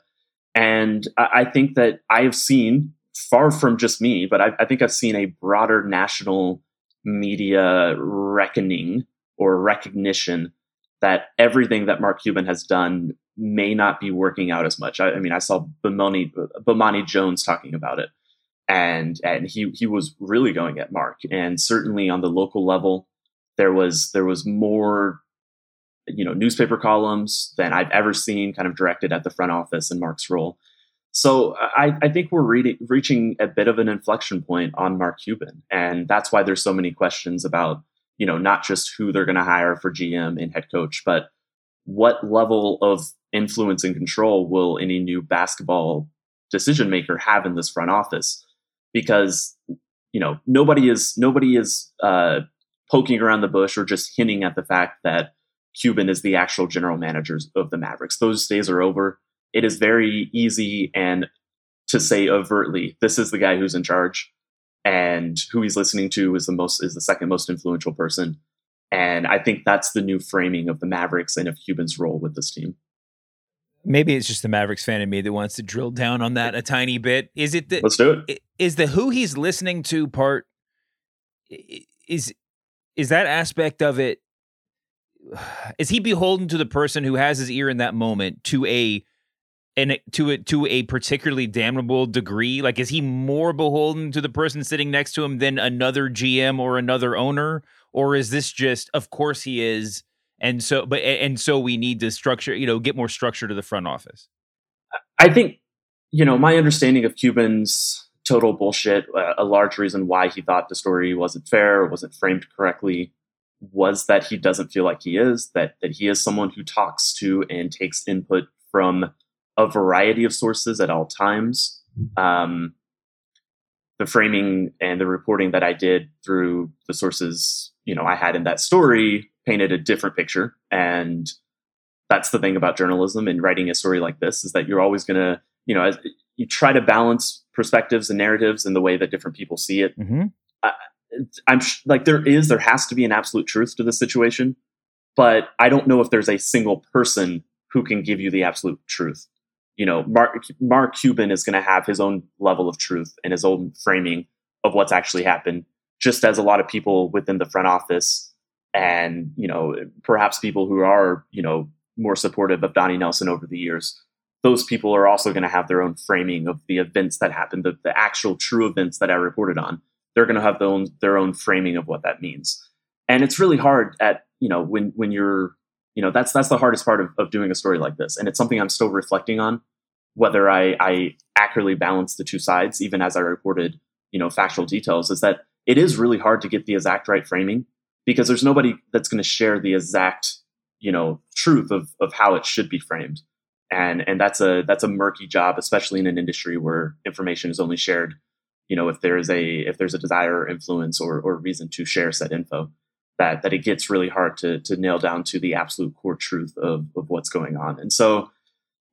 And I, think that I have seen far from just me, but I, I think I've seen a broader national media reckoning or recognition that everything that Mark Cuban has done may not be working out as much. I, I mean, I saw Bomani, Bomani Jones talking about it, and and he he was really going at Mark, and certainly on the local level, there was there was more, you know, newspaper columns than I've ever seen, kind of directed at the front office and Mark's role. So I, I think we're reading, reaching a bit of an inflection point on Mark Cuban, and that's why there's so many questions about you know not just who they're going to hire for GM and head coach, but what level of influence and control will any new basketball decision maker have in this front office? Because you know nobody is nobody is uh, poking around the bush or just hinting at the fact that Cuban is the actual general managers of the Mavericks. Those days are over it is very easy and to say overtly, this is the guy who's in charge and who he's listening to is the most is the second most influential person. And I think that's the new framing of the Mavericks and of Cuban's role with this team. Maybe it's just the Mavericks fan in me that wants to drill down on that a tiny bit. Is it the Let's do it. Is the who he's listening to part is is that aspect of it is he beholden to the person who has his ear in that moment to a and to it to a particularly damnable degree? Like, is he more beholden to the person sitting next to him than another GM or another owner, or is this just, of course, he is, and so, but and so we need to structure, you know, get more structure to the front office. I think, you know, my understanding of Cuban's total bullshit, uh, a large reason why he thought the story wasn't fair, wasn't framed correctly, was that he doesn't feel like he is that that he is someone who talks to and takes input from a variety of sources at all times. Um, the framing and the reporting that I did through the sources, you know, I had in that story painted a different picture. And that's the thing about journalism and writing a story like this is that you're always going to, you know, as, you try to balance perspectives and narratives in the way that different people see it. Mm-hmm. I, I'm like, there is, there has to be an absolute truth to the situation, but I don't know if there's a single person who can give you the absolute truth you know, Mark, Mark Cuban is going to have his own level of truth and his own framing of what's actually happened, just as a lot of people within the front office and, you know, perhaps people who are, you know, more supportive of Donnie Nelson over the years, those people are also going to have their own framing of the events that happened, the, the actual true events that I reported on. They're going to have their own, their own framing of what that means. And it's really hard at, you know, when, when you're you know that's that's the hardest part of, of doing a story like this and it's something i'm still reflecting on whether I, I accurately balance the two sides even as i reported you know factual details is that it is really hard to get the exact right framing because there's nobody that's going to share the exact you know truth of, of how it should be framed and and that's a that's a murky job especially in an industry where information is only shared you know if there is a if there's a desire or influence or, or reason to share said info that that it gets really hard to to nail down to the absolute core truth of of what's going on. And so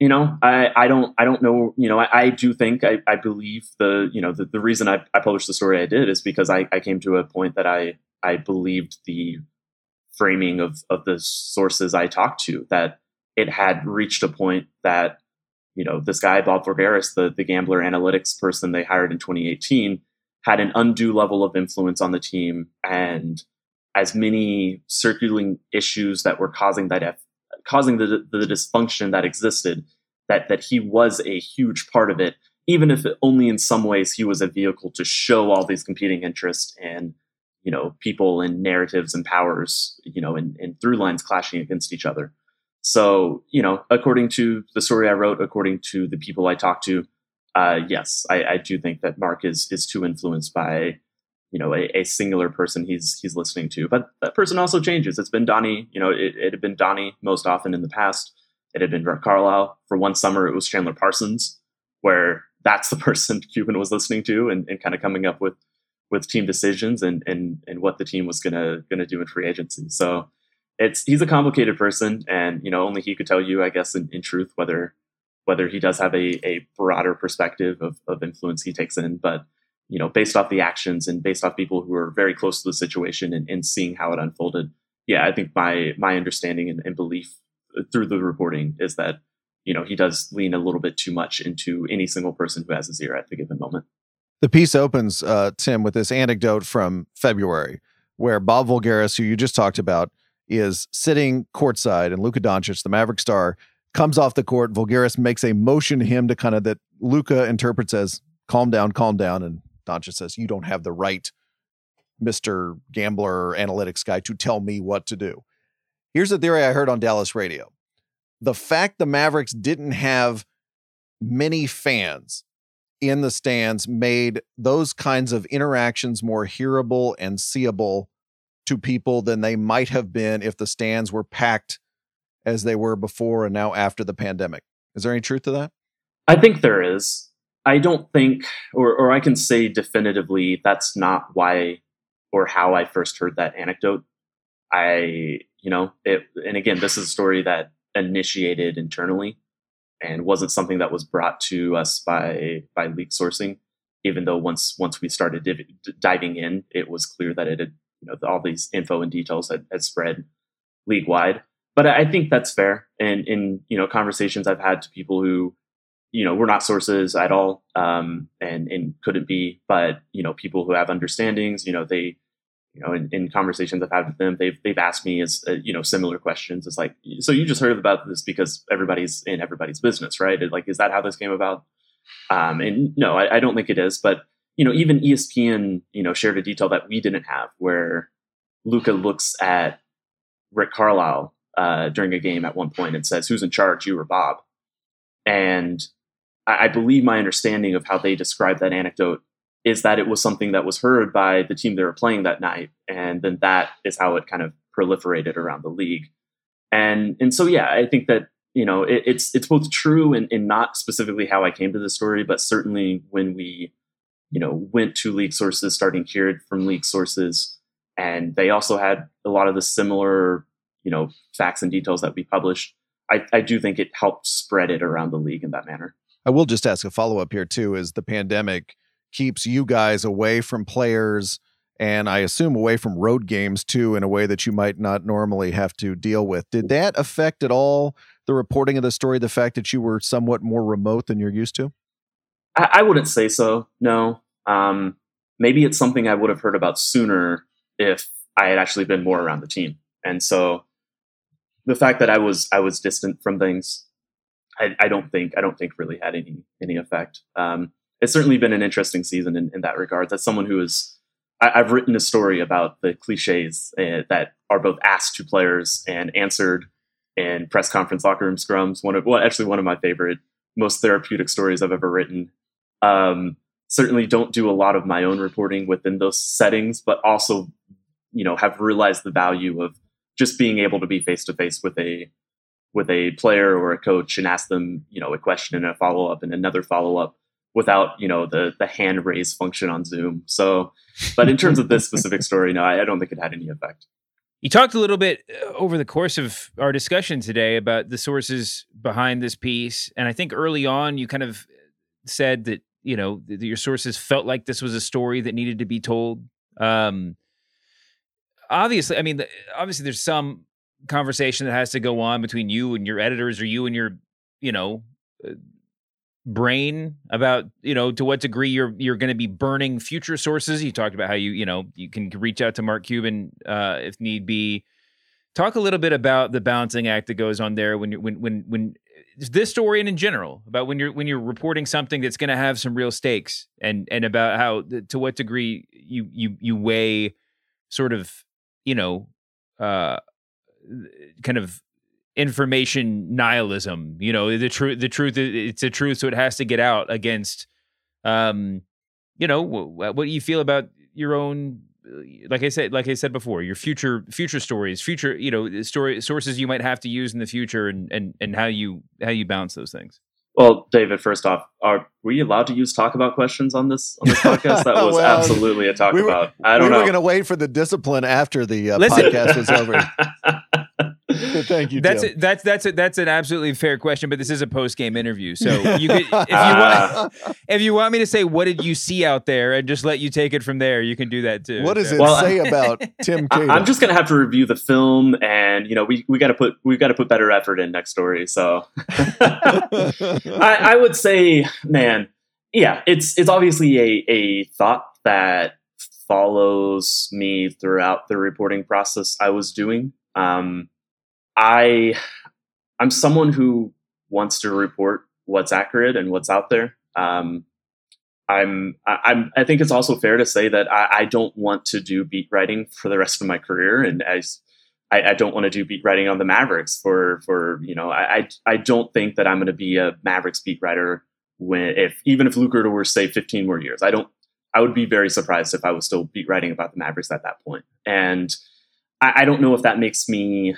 you know, I, I don't I don't know. You know, I, I do think I, I believe the you know the, the reason I, I published the story I did is because I, I came to a point that I I believed the framing of of the sources I talked to that it had reached a point that you know this guy Bob Voulgaris, the the gambler analytics person they hired in 2018, had an undue level of influence on the team. And as many circulating issues that were causing that causing the, the dysfunction that existed that that he was a huge part of it even if only in some ways he was a vehicle to show all these competing interests and you know people and narratives and powers you know and, and through lines clashing against each other so you know according to the story i wrote according to the people i talked to uh, yes I, I do think that mark is is too influenced by you know a, a, singular person he's he's listening to but that person also changes it's been donnie you know it, it had been donnie most often in the past it had been Rick Carlisle. For one summer, it was Chandler Parsons, where that's the person Cuban was listening to and, and kind of coming up with with team decisions and and and what the team was gonna gonna do in free agency. So it's he's a complicated person, and you know only he could tell you, I guess, in, in truth whether whether he does have a, a broader perspective of, of influence he takes in. But you know, based off the actions and based off people who are very close to the situation and, and seeing how it unfolded, yeah, I think my my understanding and, and belief through the reporting is that you know he does lean a little bit too much into any single person who has his ear at the given moment. The piece opens, uh, Tim, with this anecdote from February, where Bob Voulgaris, who you just talked about, is sitting courtside, and Luka Doncic, the Maverick star, comes off the court. Voulgaris makes a motion to him to kind of that Luka interprets as "calm down, calm down," and Doncic says, "You don't have the right, Mister Gambler Analytics guy, to tell me what to do." Here's a theory I heard on Dallas radio. The fact the Mavericks didn't have many fans in the stands made those kinds of interactions more hearable and seeable to people than they might have been if the stands were packed as they were before and now after the pandemic. Is there any truth to that? I think there is. I don't think, or, or I can say definitively, that's not why or how I first heard that anecdote. I, you know, it, and again, this is a story that initiated internally and wasn't something that was brought to us by by leak sourcing. Even though once once we started div- diving in, it was clear that it had, you know, all these info and details had, had spread league wide. But I think that's fair. And in you know conversations I've had to people who, you know, were not sources at all, um, and and couldn't be, but you know, people who have understandings, you know, they you know, in, in, conversations I've had with them, they've they've asked me as uh, you know similar questions. It's like, so you just heard about this because everybody's in everybody's business, right? Like, is that how this came about? Um, and no, I, I, don't think it is. But you know, even ESPN, you know, shared a detail that we didn't have, where Luka looks at Rick Carlisle uh, during a game at one point and says, "Who's in charge, you or Bob?" And I, I believe my understanding of how they described that anecdote is that it was something that was heard by the team they were playing that night. And then that is how it kind of proliferated around the league. And and so yeah, I think that you know it, it's it's both true and, and not specifically how I came to the story, but certainly when we you know went to league sources, starting here from league sources, and they also had a lot of the similar you know facts and details that we published. I, I do think it helped spread it around the league in that manner. I will just ask a follow up here too. Is the pandemic keeps you guys away from players and I assume away from road games too in a way that you might not normally have to deal with. Did that affect at all the reporting of the story, the fact that you were somewhat more remote than you're used to? I, I wouldn't say so, no. Um, maybe it's something I would have heard about sooner if I had actually been more around the team. And so the fact that I was I was distant from things, I, I don't think I don't think really had any any effect. Um, it's certainly been an interesting season in, in that regard. As someone who is, I, have written a story about the cliches uh, that are both asked to players and answered in press conference locker room scrums. One of, well, actually one of my favorite, most therapeutic stories I've ever written. Um, certainly don't do a lot of my own reporting within those settings, but also, you know, have realized the value of just being able to be face to face with a with a player or a coach and ask them, you know, a question and a follow up and another follow up without you know the the hand raise function on Zoom. So, but in terms of this specific story, no, I, I don't think it had any effect. You talked a little bit uh, over the course of our discussion today about the sources behind this piece, and I think early on you kind of said that you know your sources felt like this was a story that needed to be told. Um, obviously, I mean, obviously, there's some conversation that has to go on between you and your editors, or you and your, you know, uh, brain about you know to what degree you're you're going to be burning future sources. You talked about how you you know you can reach out to Mark Cuban uh, if need be. Talk a little bit about the balancing act that goes on there when you when when when this story and in general about when you're when you're reporting something that's going to have some real stakes and and about how to what degree you you you weigh sort of you know uh kind of information nihilism you know the truth the truth it's a truth so it has to get out against um you know what, what do you feel about your own like i said like i said before your future future stories future you know story sources you might have to use in the future and and and how you how you balance those things well, David, first off, are we allowed to use talk about questions on this on this podcast? That was well, absolutely a talk we were, about. I don't we know. We were going to wait for the discipline after the uh, podcast was over. Thank you. That's Tim. a, that's that's a, that's an absolutely fair question, but this is a post game interview, so you could, if you want if you want me to say what did you see out there and just let you take it from there, you can do that too. What does so. it well, say about Tim? Cato? I'm just gonna have to review the film, and you know we we got to put we got to put better effort in next story. So I, I would say, man, yeah, it's it's obviously a a thought that follows me throughout the reporting process I was doing. Um, I I'm someone who wants to report what's accurate and what's out there. Um, I'm, I'm, I think it's also fair to say that I, I, don't want to do beat writing for the rest of my career. And as I, I don't want to do beat writing on the Mavericks for, for, you know, I, I don't think that I'm going to be a Mavericks beat writer when, if, even if Luka were say 15 more years, I don't, I would be very surprised if I was still beat writing about the Mavericks at that point. And I, I don't know if that makes me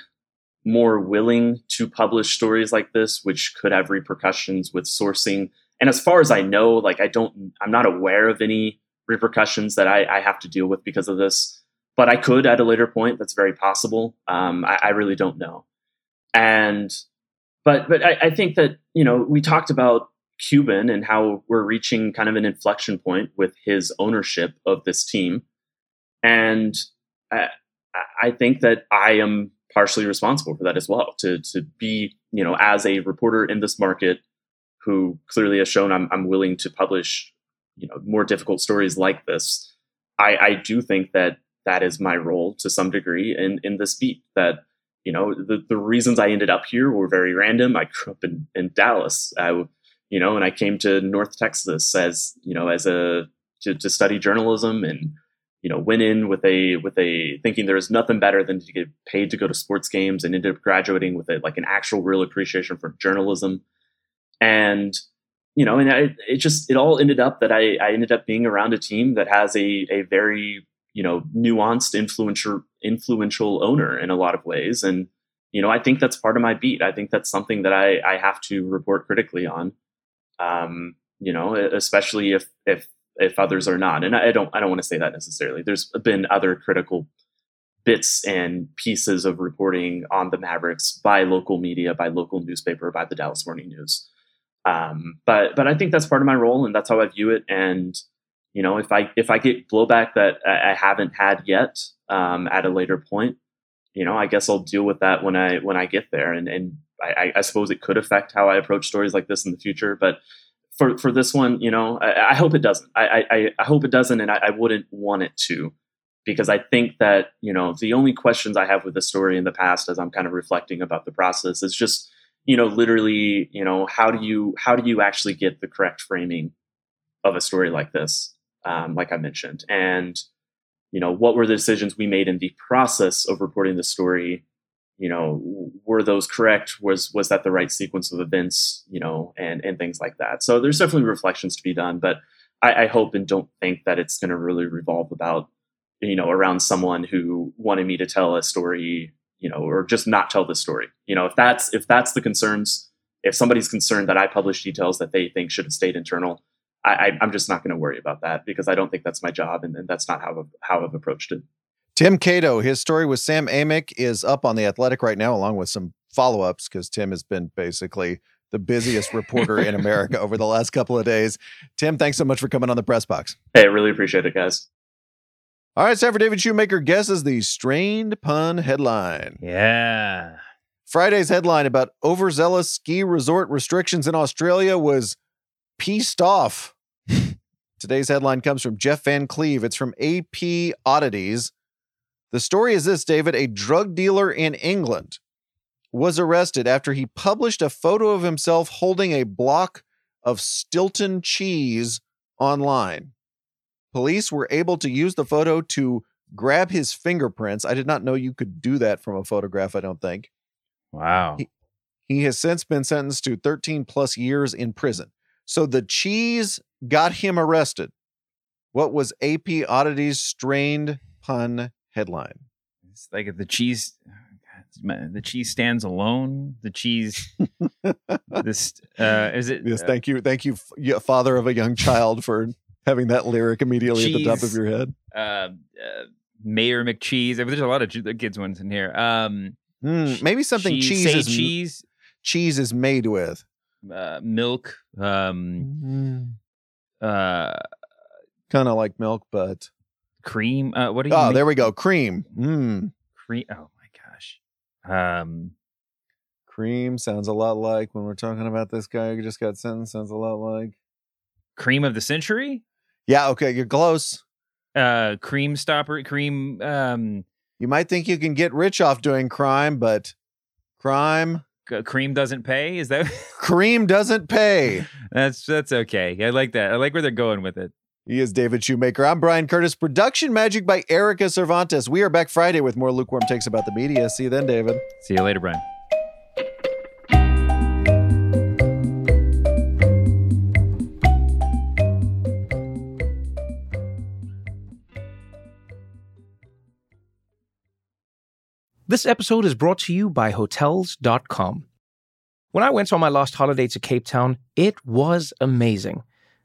more willing to publish stories like this, which could have repercussions with sourcing. And as far as I know, like I don't, I'm not aware of any repercussions that I, I have to deal with because of this. But I could at a later point. That's very possible. Um, I, I, really don't know. And, but, but I, I think that you know we talked about Cuban and how we're reaching kind of an inflection point with his ownership of this team, and I, I think that I am partially responsible for that as well. To to be, you know, as a reporter in this market who clearly has shown I'm, I'm willing to publish, you know, more difficult stories like this. I, I do think that that is my role to some degree in in this beat. That you know the the reasons I ended up here were very random. I grew up in in Dallas. I you know, and I came to North Texas as you know as a to, to study journalism and you know went in with a with a thinking there is nothing better than to get paid to go to sports games and ended up graduating with a like an actual real appreciation for journalism. And you know and I, it just it all ended up that I, I ended up being around a team that has a a very you know nuanced influential influential owner in a lot of ways. And you know i think that's part of my beat. I think that's something that i i have to report critically on. Um you know especially if if if others are not. And I don't I don't want to say that necessarily. There's been other critical bits and pieces of reporting on the Mavericks by local media, by local newspaper, by the Dallas Morning News. Um, but but I think that's part of my role, and that's how I view it. And you know, if I if I get blowback that I haven't had yet um, at a later point, you know, I guess I'll deal with that when I when I get there. And and I, I suppose it could affect how I approach stories like this in the future, but for for this one, you know, I, I hope it doesn't. I, I, I hope it doesn't, and I, I, wouldn't want it to, because I think that you know the only questions I have with the story in the past, as I'm kind of reflecting about the process, is just you know literally you know how do you how do you actually get the correct framing of a story like this, um, like I mentioned, and you know what were the decisions we made in the process of reporting the story you know were those correct? Was was that the right sequence of events you know and and things like that. So there's definitely reflections to be done but i, I hope and don't think that it's going to really revolve about you know around someone who wanted me to tell a story you know or just not tell the story. You know if that's if that's the concerns if somebody's concerned that i publish details that they think should have stayed internal I, am just not going to worry about that because I don't think that's my job, and, and that's not how how I've approached it. Tim Cato, his story with Sam Amick is up on the Athletic right now, along with some follow ups, because Tim has been basically the busiest reporter in America over the last couple of days. Tim, thanks so much for coming on the press box. Hey, I really appreciate it, guys. All right, it's time for David Shoemaker guesses the strained pun headline. Yeah. Friday's headline about overzealous ski resort restrictions in Australia was pieced off. Today's headline comes from Jeff Van Cleve. It's from AP Oddities. The story is this David, a drug dealer in England was arrested after he published a photo of himself holding a block of Stilton cheese online. Police were able to use the photo to grab his fingerprints. I did not know you could do that from a photograph, I don't think. Wow. He, he has since been sentenced to 13 plus years in prison. So the cheese got him arrested. What was AP Oddities strained pun headline? It's like the cheese the cheese stands alone. The cheese. this uh, is it. Yes, uh, thank you, thank you, father of a young child, for having that lyric immediately Cheese. at the top of your head. Uh, uh, Mayor McCheese. There's a lot of kids ones in here. Um, Hmm, maybe something cheese, cheese is cheese, cheese is made with. uh, milk. Um, uh, Kind of like milk, but cream. Uh, what do you? oh, make- there we go. Cream. Mm. Cream. Oh my gosh. Um, Cream sounds a lot like when we're talking about this guy who just got sentenced. Sounds a lot like. cream of the century. Yeah. Okay, you're close. Uh, cream stopper. Cream. Um, You might think you can get rich off doing crime, but crime, cream doesn't pay. Is that? cream doesn't pay. that's that's okay. I like that. I like where they're going with it. He is David Shoemaker. I'm Bryan Curtis. Production magic by Erika Cervantes. We are back Friday with more lukewarm takes about the media. See you then, David. See you later, Bryan. This episode is brought to you by Hotels.com. When I went on my last holiday to Cape Town, it was amazing.